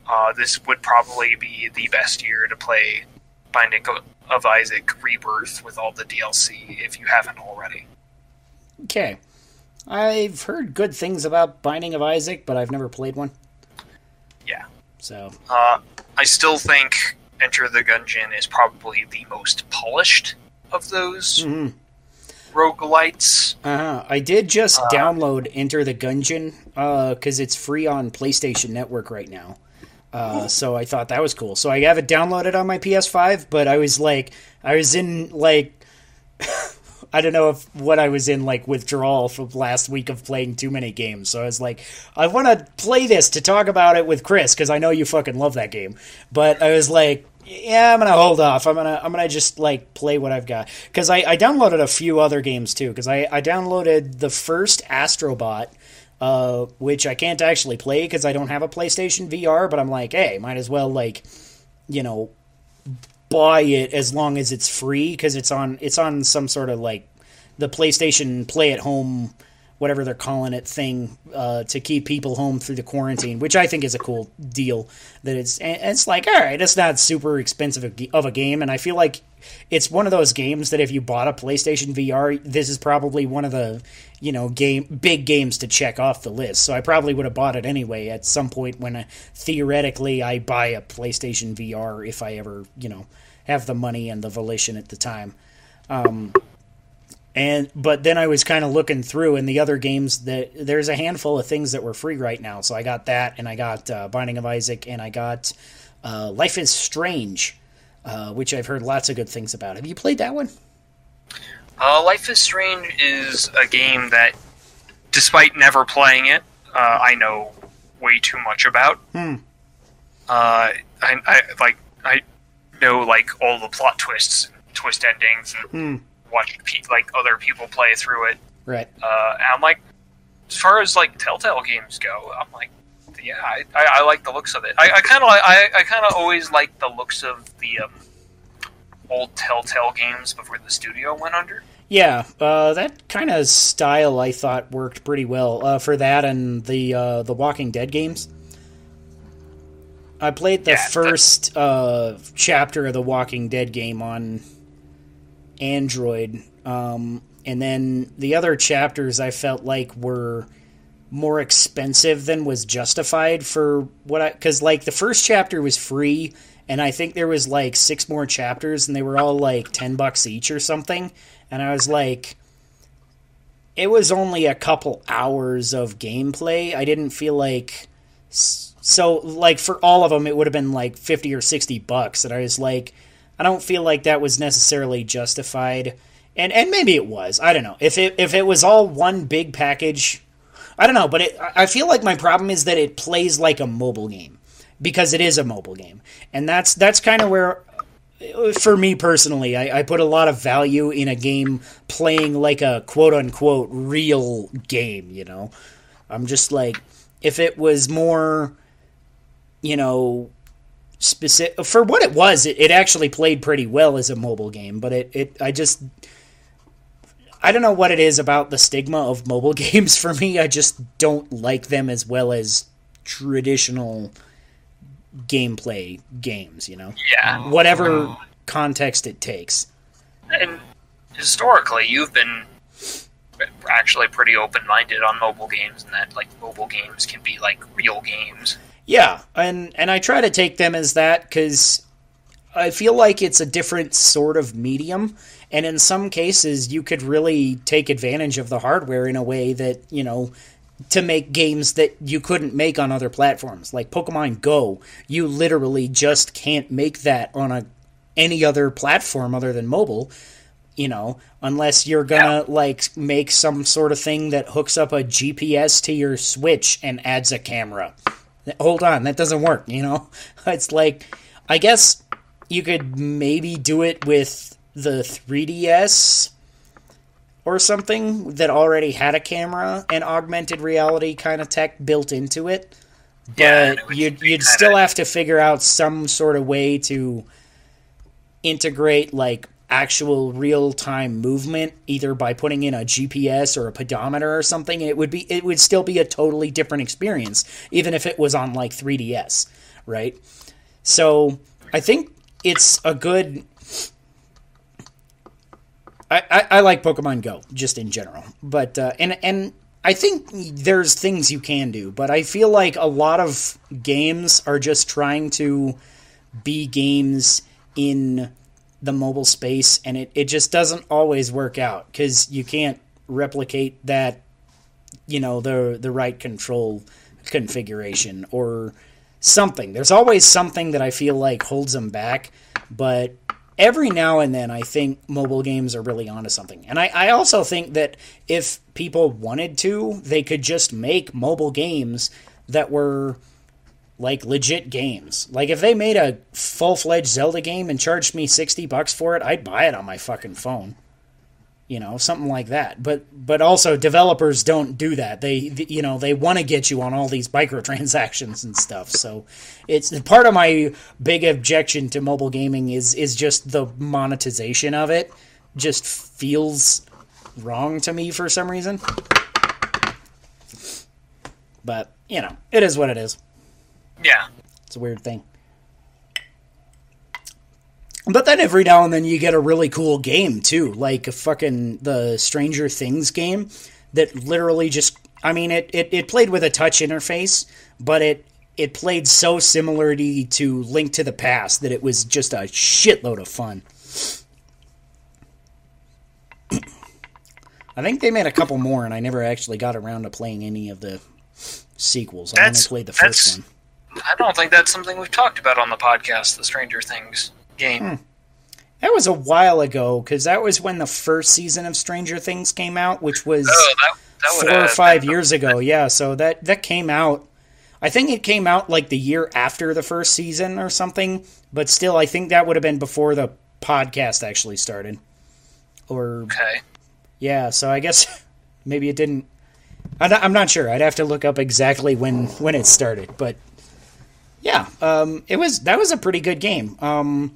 uh, this would probably be the best year to play Binding of Isaac Rebirth with all the DLC if you haven't already. Okay. I've heard good things about Binding of Isaac, but I've never played one. Yeah. So Uh, I still think Enter the Gungeon is probably the most polished of those Mhm. roguelites. uh, I did just download Enter the Gungeon because it's free on PlayStation Network right now. Uh, so I thought that was cool. So I have it downloaded on my PS5, but I was like, I was in like, I don't know if what I was in like withdrawal from last week of playing too many games. So I was like, I want to play this to talk about it with Chris because I know you fucking love that game. But I was like, yeah, I'm gonna hold off. I'm gonna I'm gonna just like play what I've got because I, I downloaded a few other games too because I I downloaded the first Astrobot. Uh, which I can't actually play because I don't have a PlayStation VR, but I'm like, hey, might as well like, you know, buy it as long as it's free because it's on it's on some sort of like the PlayStation Play at Home, whatever they're calling it thing, uh, to keep people home through the quarantine, which I think is a cool deal. That it's it's like all right, it's not super expensive of a- game, and I feel like it's one of those games that if you bought a PlayStation VR, this is probably one of the you know game big games to check off the list. So I probably would have bought it anyway at some point when uh, theoretically I buy a PlayStation VR if I ever you know have the money and the volition at the time. Um, and but then I was kind of looking through, and the other games that there's a handful of things that were free right now. So I got that, and I got uh, Binding of Isaac, and I got uh, Life is Strange, uh, which I've heard lots of good things about. Have you played that one? Uh, Life is Strange is a game that, despite never playing it, uh, I know way too much about. Hmm. Uh, I, I like I know like all the plot twists, twist endings, and Hmm. Watch pe- like other people play through it. Right. Uh, and I'm like, as far as like Telltale games go, I'm like, yeah, I, I, I like the looks of it. I, I kind of I, I kind of always liked the looks of the um, old Telltale games before the studio went under. Yeah, uh, that kind of style I thought worked pretty well uh, for that and the uh, the Walking Dead games. I played the Yeah, first uh, chapter of the Walking Dead game on Android, um, and then the other chapters I felt like were more expensive than was justified for what I because like the first chapter was free and I think there was like six more chapters and they were all like 10 bucks each or something. And I was like it was only a couple hours of gameplay. I didn't feel like so like for all of them it would have been like 50 or 60 bucks and I was like I don't feel like that was necessarily justified. And and maybe it was. I don't know. If it if it was all one big package I don't know, but it, I feel like my problem is that it plays like a mobile game because it is a mobile game, and that's that's kind of where, for me personally, I, I put a lot of value in a game playing like a quote unquote real game. You know, I'm just like if it was more, you know, specific for what it was, it, it actually played pretty well as a mobile game, but it, it I just I don't know what it is about the stigma of mobile games for me. I just don't like them as well as traditional gameplay games, you know? Yeah, Whatever uh-huh. context it takes. and historically, you've been actually pretty open-minded on mobile games, and that like mobile games can be like real games. Yeah, and and I try to take them as that cuz I feel like it's a different sort of medium and in some cases you could really take advantage of the hardware in a way that, you know, to make games that you couldn't make on other platforms like Pokemon Go. You literally just can't make that on a any other platform other than mobile, you know, unless you're going to like make some sort of thing that hooks up a GPS to your Switch and adds a camera. Hold on, that doesn't work, you know. It's like I guess you could maybe do it with the 3DS or something that already had a camera and augmented reality kind of tech built into it. But Yeah, it you'd, you'd still have to figure out some sort of way to integrate like actual real time movement either by putting in a GPS or a pedometer or something it would be it would still be a totally different experience even if it was on like 3DS right? So I think it's a good I, I, I like Pokemon Go just in general, but uh, and and I think there's things you can do, but I feel like a lot of games are just trying to be games in the mobile space, and it, it just doesn't always work out because you can't replicate that, you know, the the right control configuration or something. There's always something that I feel like holds them back, but every now and then I think mobile games are really onto something. And I, I also think that if people wanted to, they could just make mobile games that were like legit games. Like if they made a full fledged Zelda game and charged me sixty bucks for it, I'd buy it on my fucking phone. You know, something like that. But but also developers don't do that. They you know they want to get you on all these microtransactions and stuff. So it's part of my big objection to mobile gaming is is just the monetization of it. Just feels wrong to me for some reason. But you know, it is what it is. Yeah. It's a weird thing. But then every now and then you get a really cool game too, like a fucking the Stranger Things game that literally just I mean it, it, it played with a touch interface, but it it played so similarly to Link to the Past that it was just a shitload of fun. I think they made a couple more and I never actually got around to playing any of the sequels. I only played the first one. I don't think that's something we've talked about on the podcast, the Stranger Things game. Hmm. That was a while ago because that was when the first season of Stranger Things came out, which was Oh, that, that would four or five years ago. Yeah, so that that came out. I think it came out like the year after the first season or something, but still, I think that would have been before the podcast actually started. Or Okay. yeah, so I guess maybe it didn't. I'm not, I'm not sure. I'd have to look up exactly when when it started, but yeah, um, it was that was a pretty good game. Um,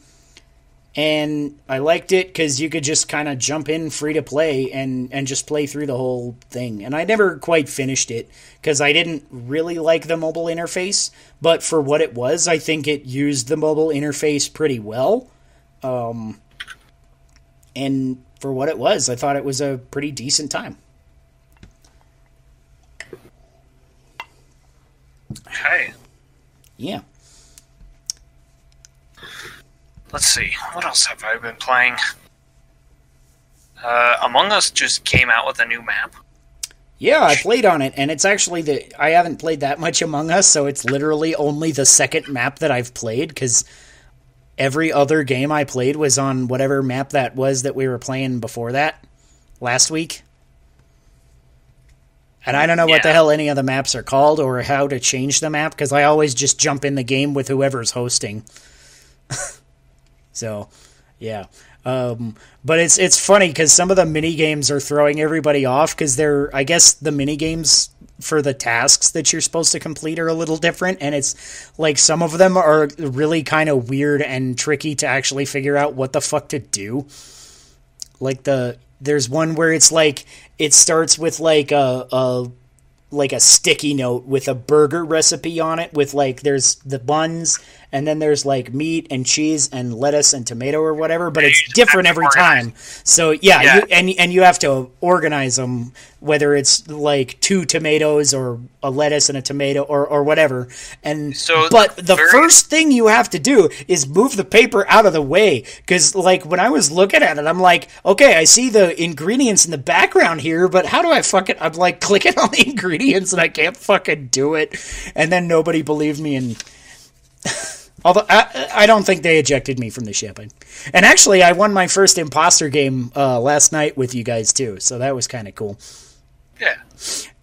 and I liked it because you could just kind of jump in free to play and and just play through the whole thing. And I never quite finished it because I didn't really like the mobile interface. But for what it was, I think it used the mobile interface pretty well. Um, and for what it was, I thought it was a pretty decent time. Okay. Yeah. Let's see. What else have I been playing? Uh, Among Us just came out with a new map. Yeah, I played on it, and it's actually the I haven't played that much Among Us, so it's literally only the second map that I've played because every other game I played was on whatever map that was that we were playing before that last week. And I don't know what the hell any of the maps are called or how to change the map because I always just jump in the game with whoever's hosting. so, yeah. Um, but it's it's funny because some of the mini games are throwing everybody off because they're I guess the mini games for the tasks that you're supposed to complete are a little different, and it's like some of them are really kind of weird and tricky to actually figure out what the fuck to do. Like the there's one where it's like it starts with like a, a like a sticky note with a burger recipe on it with like there's the buns and then there's like meat and cheese and lettuce and tomato or whatever but it's different every time so yeah, Yeah. You, and and you have to organize them whether it's like two tomatoes or a lettuce and a tomato or or whatever and So but the very- first thing you have to do is move the paper out of the way because like when i was looking at it i'm like okay i see the ingredients in the background here but how do i fuck it? i'm like clicking on the ingredients and i can't fucking do it and then nobody believed me and although I, I don't think they ejected me from the ship and, actually i won my first imposter game uh, last night with you guys too so that was kind of cool Yeah.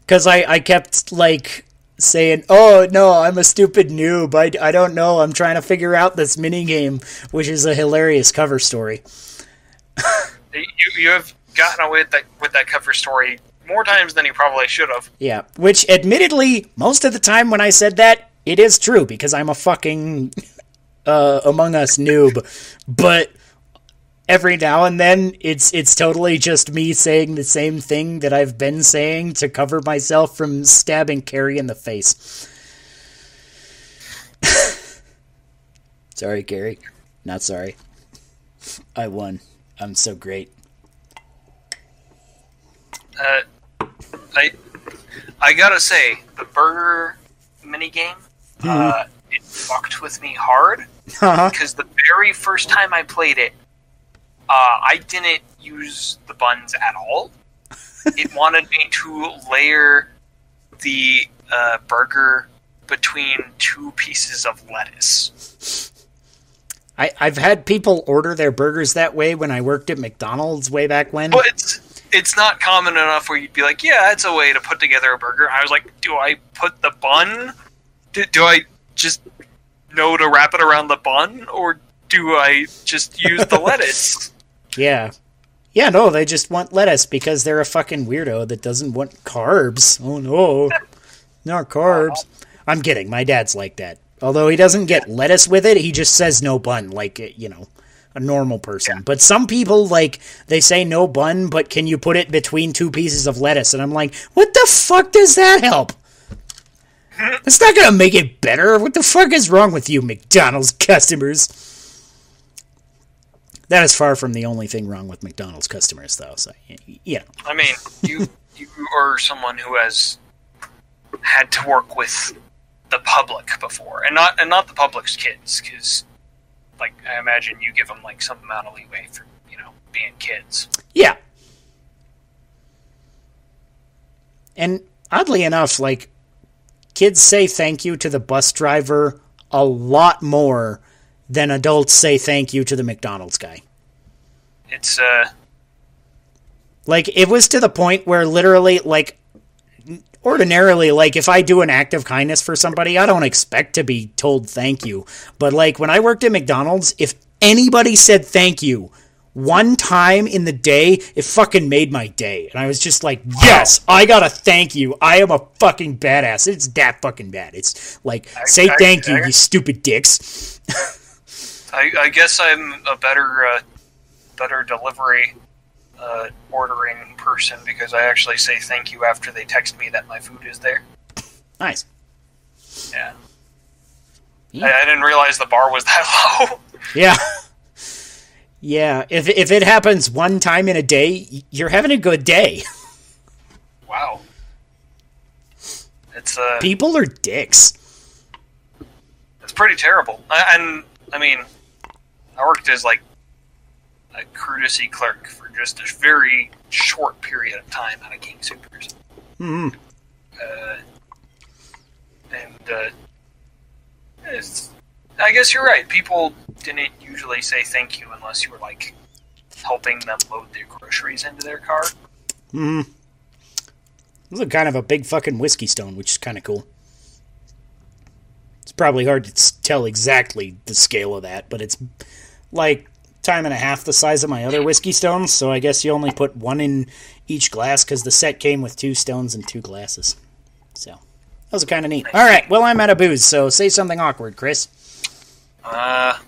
because I, I kept like saying, "Oh no, I'm a stupid noob. I, I don't know. I'm trying to figure out this mini game," which is a hilarious cover story. You, you have gotten away with that, with that cover story more times than you probably should have. Yeah, which admittedly, most of the time when I said that, it is true because I'm a fucking uh, Among Us noob. But every now and then, it's it's totally just me saying the same thing that I've been saying to cover myself from stabbing Carrie in the face. sorry, Carrie. Not sorry. I won. I'm so great. Uh, I I gotta say, the burger minigame, uh, it fucked with me hard Uh-huh. because the very first time I played it, uh, I didn't use the buns at all. it wanted me to layer the uh, burger between two pieces of lettuce. I, I've had people order their burgers that way when I worked at McDonald's way back when. But it's it's not common enough where you'd be like, yeah, it's a way to put together a burger. I was like, do I put the bun? Do, do I just know to wrap it around the bun, or do I just use the lettuce? Yeah. Yeah, no, they just want lettuce because they're a fucking weirdo that doesn't want carbs. Oh no. Not carbs. I'm kidding. My dad's like that. Although he doesn't get lettuce with it, he just says no bun, like, uh, you know, a normal person. But some people, like, they say no bun, but can you put it between two pieces of lettuce? And I'm like, what the fuck does that help? That's not gonna make it better. What the fuck is wrong with you, McDonald's customers? That is far from the only thing wrong with McDonald's customers, though. So, y- y- you know. I mean, you you are someone who has had to work with the public before, and not and not the public's kids, because like I imagine you give them like some amount of leeway for you know being kids. Yeah. And oddly enough, like, kids say thank you to the bus driver a lot more than adults say thank you to the McDonald's guy. It's uh Like, it was to the point where literally, like, ordinarily, like, if I do an act of kindness for somebody, I don't expect to be told thank you. But, like, when I worked at McDonald's, if anybody said thank you one time in the day, it fucking made my day. And I was just like, yes, I gotta thank you. I am a fucking badass. It's that fucking bad. It's like, say I- thank you, I- you stupid dicks. I, I guess I'm a better uh, better delivery uh, ordering person because I actually say thank you after they text me that my food is there. Nice. Yeah. Yeah. I, I didn't realize the bar was that low. Yeah. Yeah, if if it happens one time in a day, you're having a good day. wow. It's uh, People are dicks. it's pretty terrible. I, and I mean, I worked as like a courtesy clerk for just a very short period of time out of King Supers. Hmm. Uh, and uh, it's, I guess you're right. People didn't usually say thank you unless you were like helping them load their groceries into their car. Hmm. This is kind of a big fucking whiskey stone, which is kind of cool. It's probably hard to tell exactly the scale of that, but it's like time and a half the size of my other whiskey stones. So I guess you only put one in each glass because the set came with two stones and two glasses. So that was kind of neat. All right, well I'm out of booze, so say something awkward, Chris. Uh,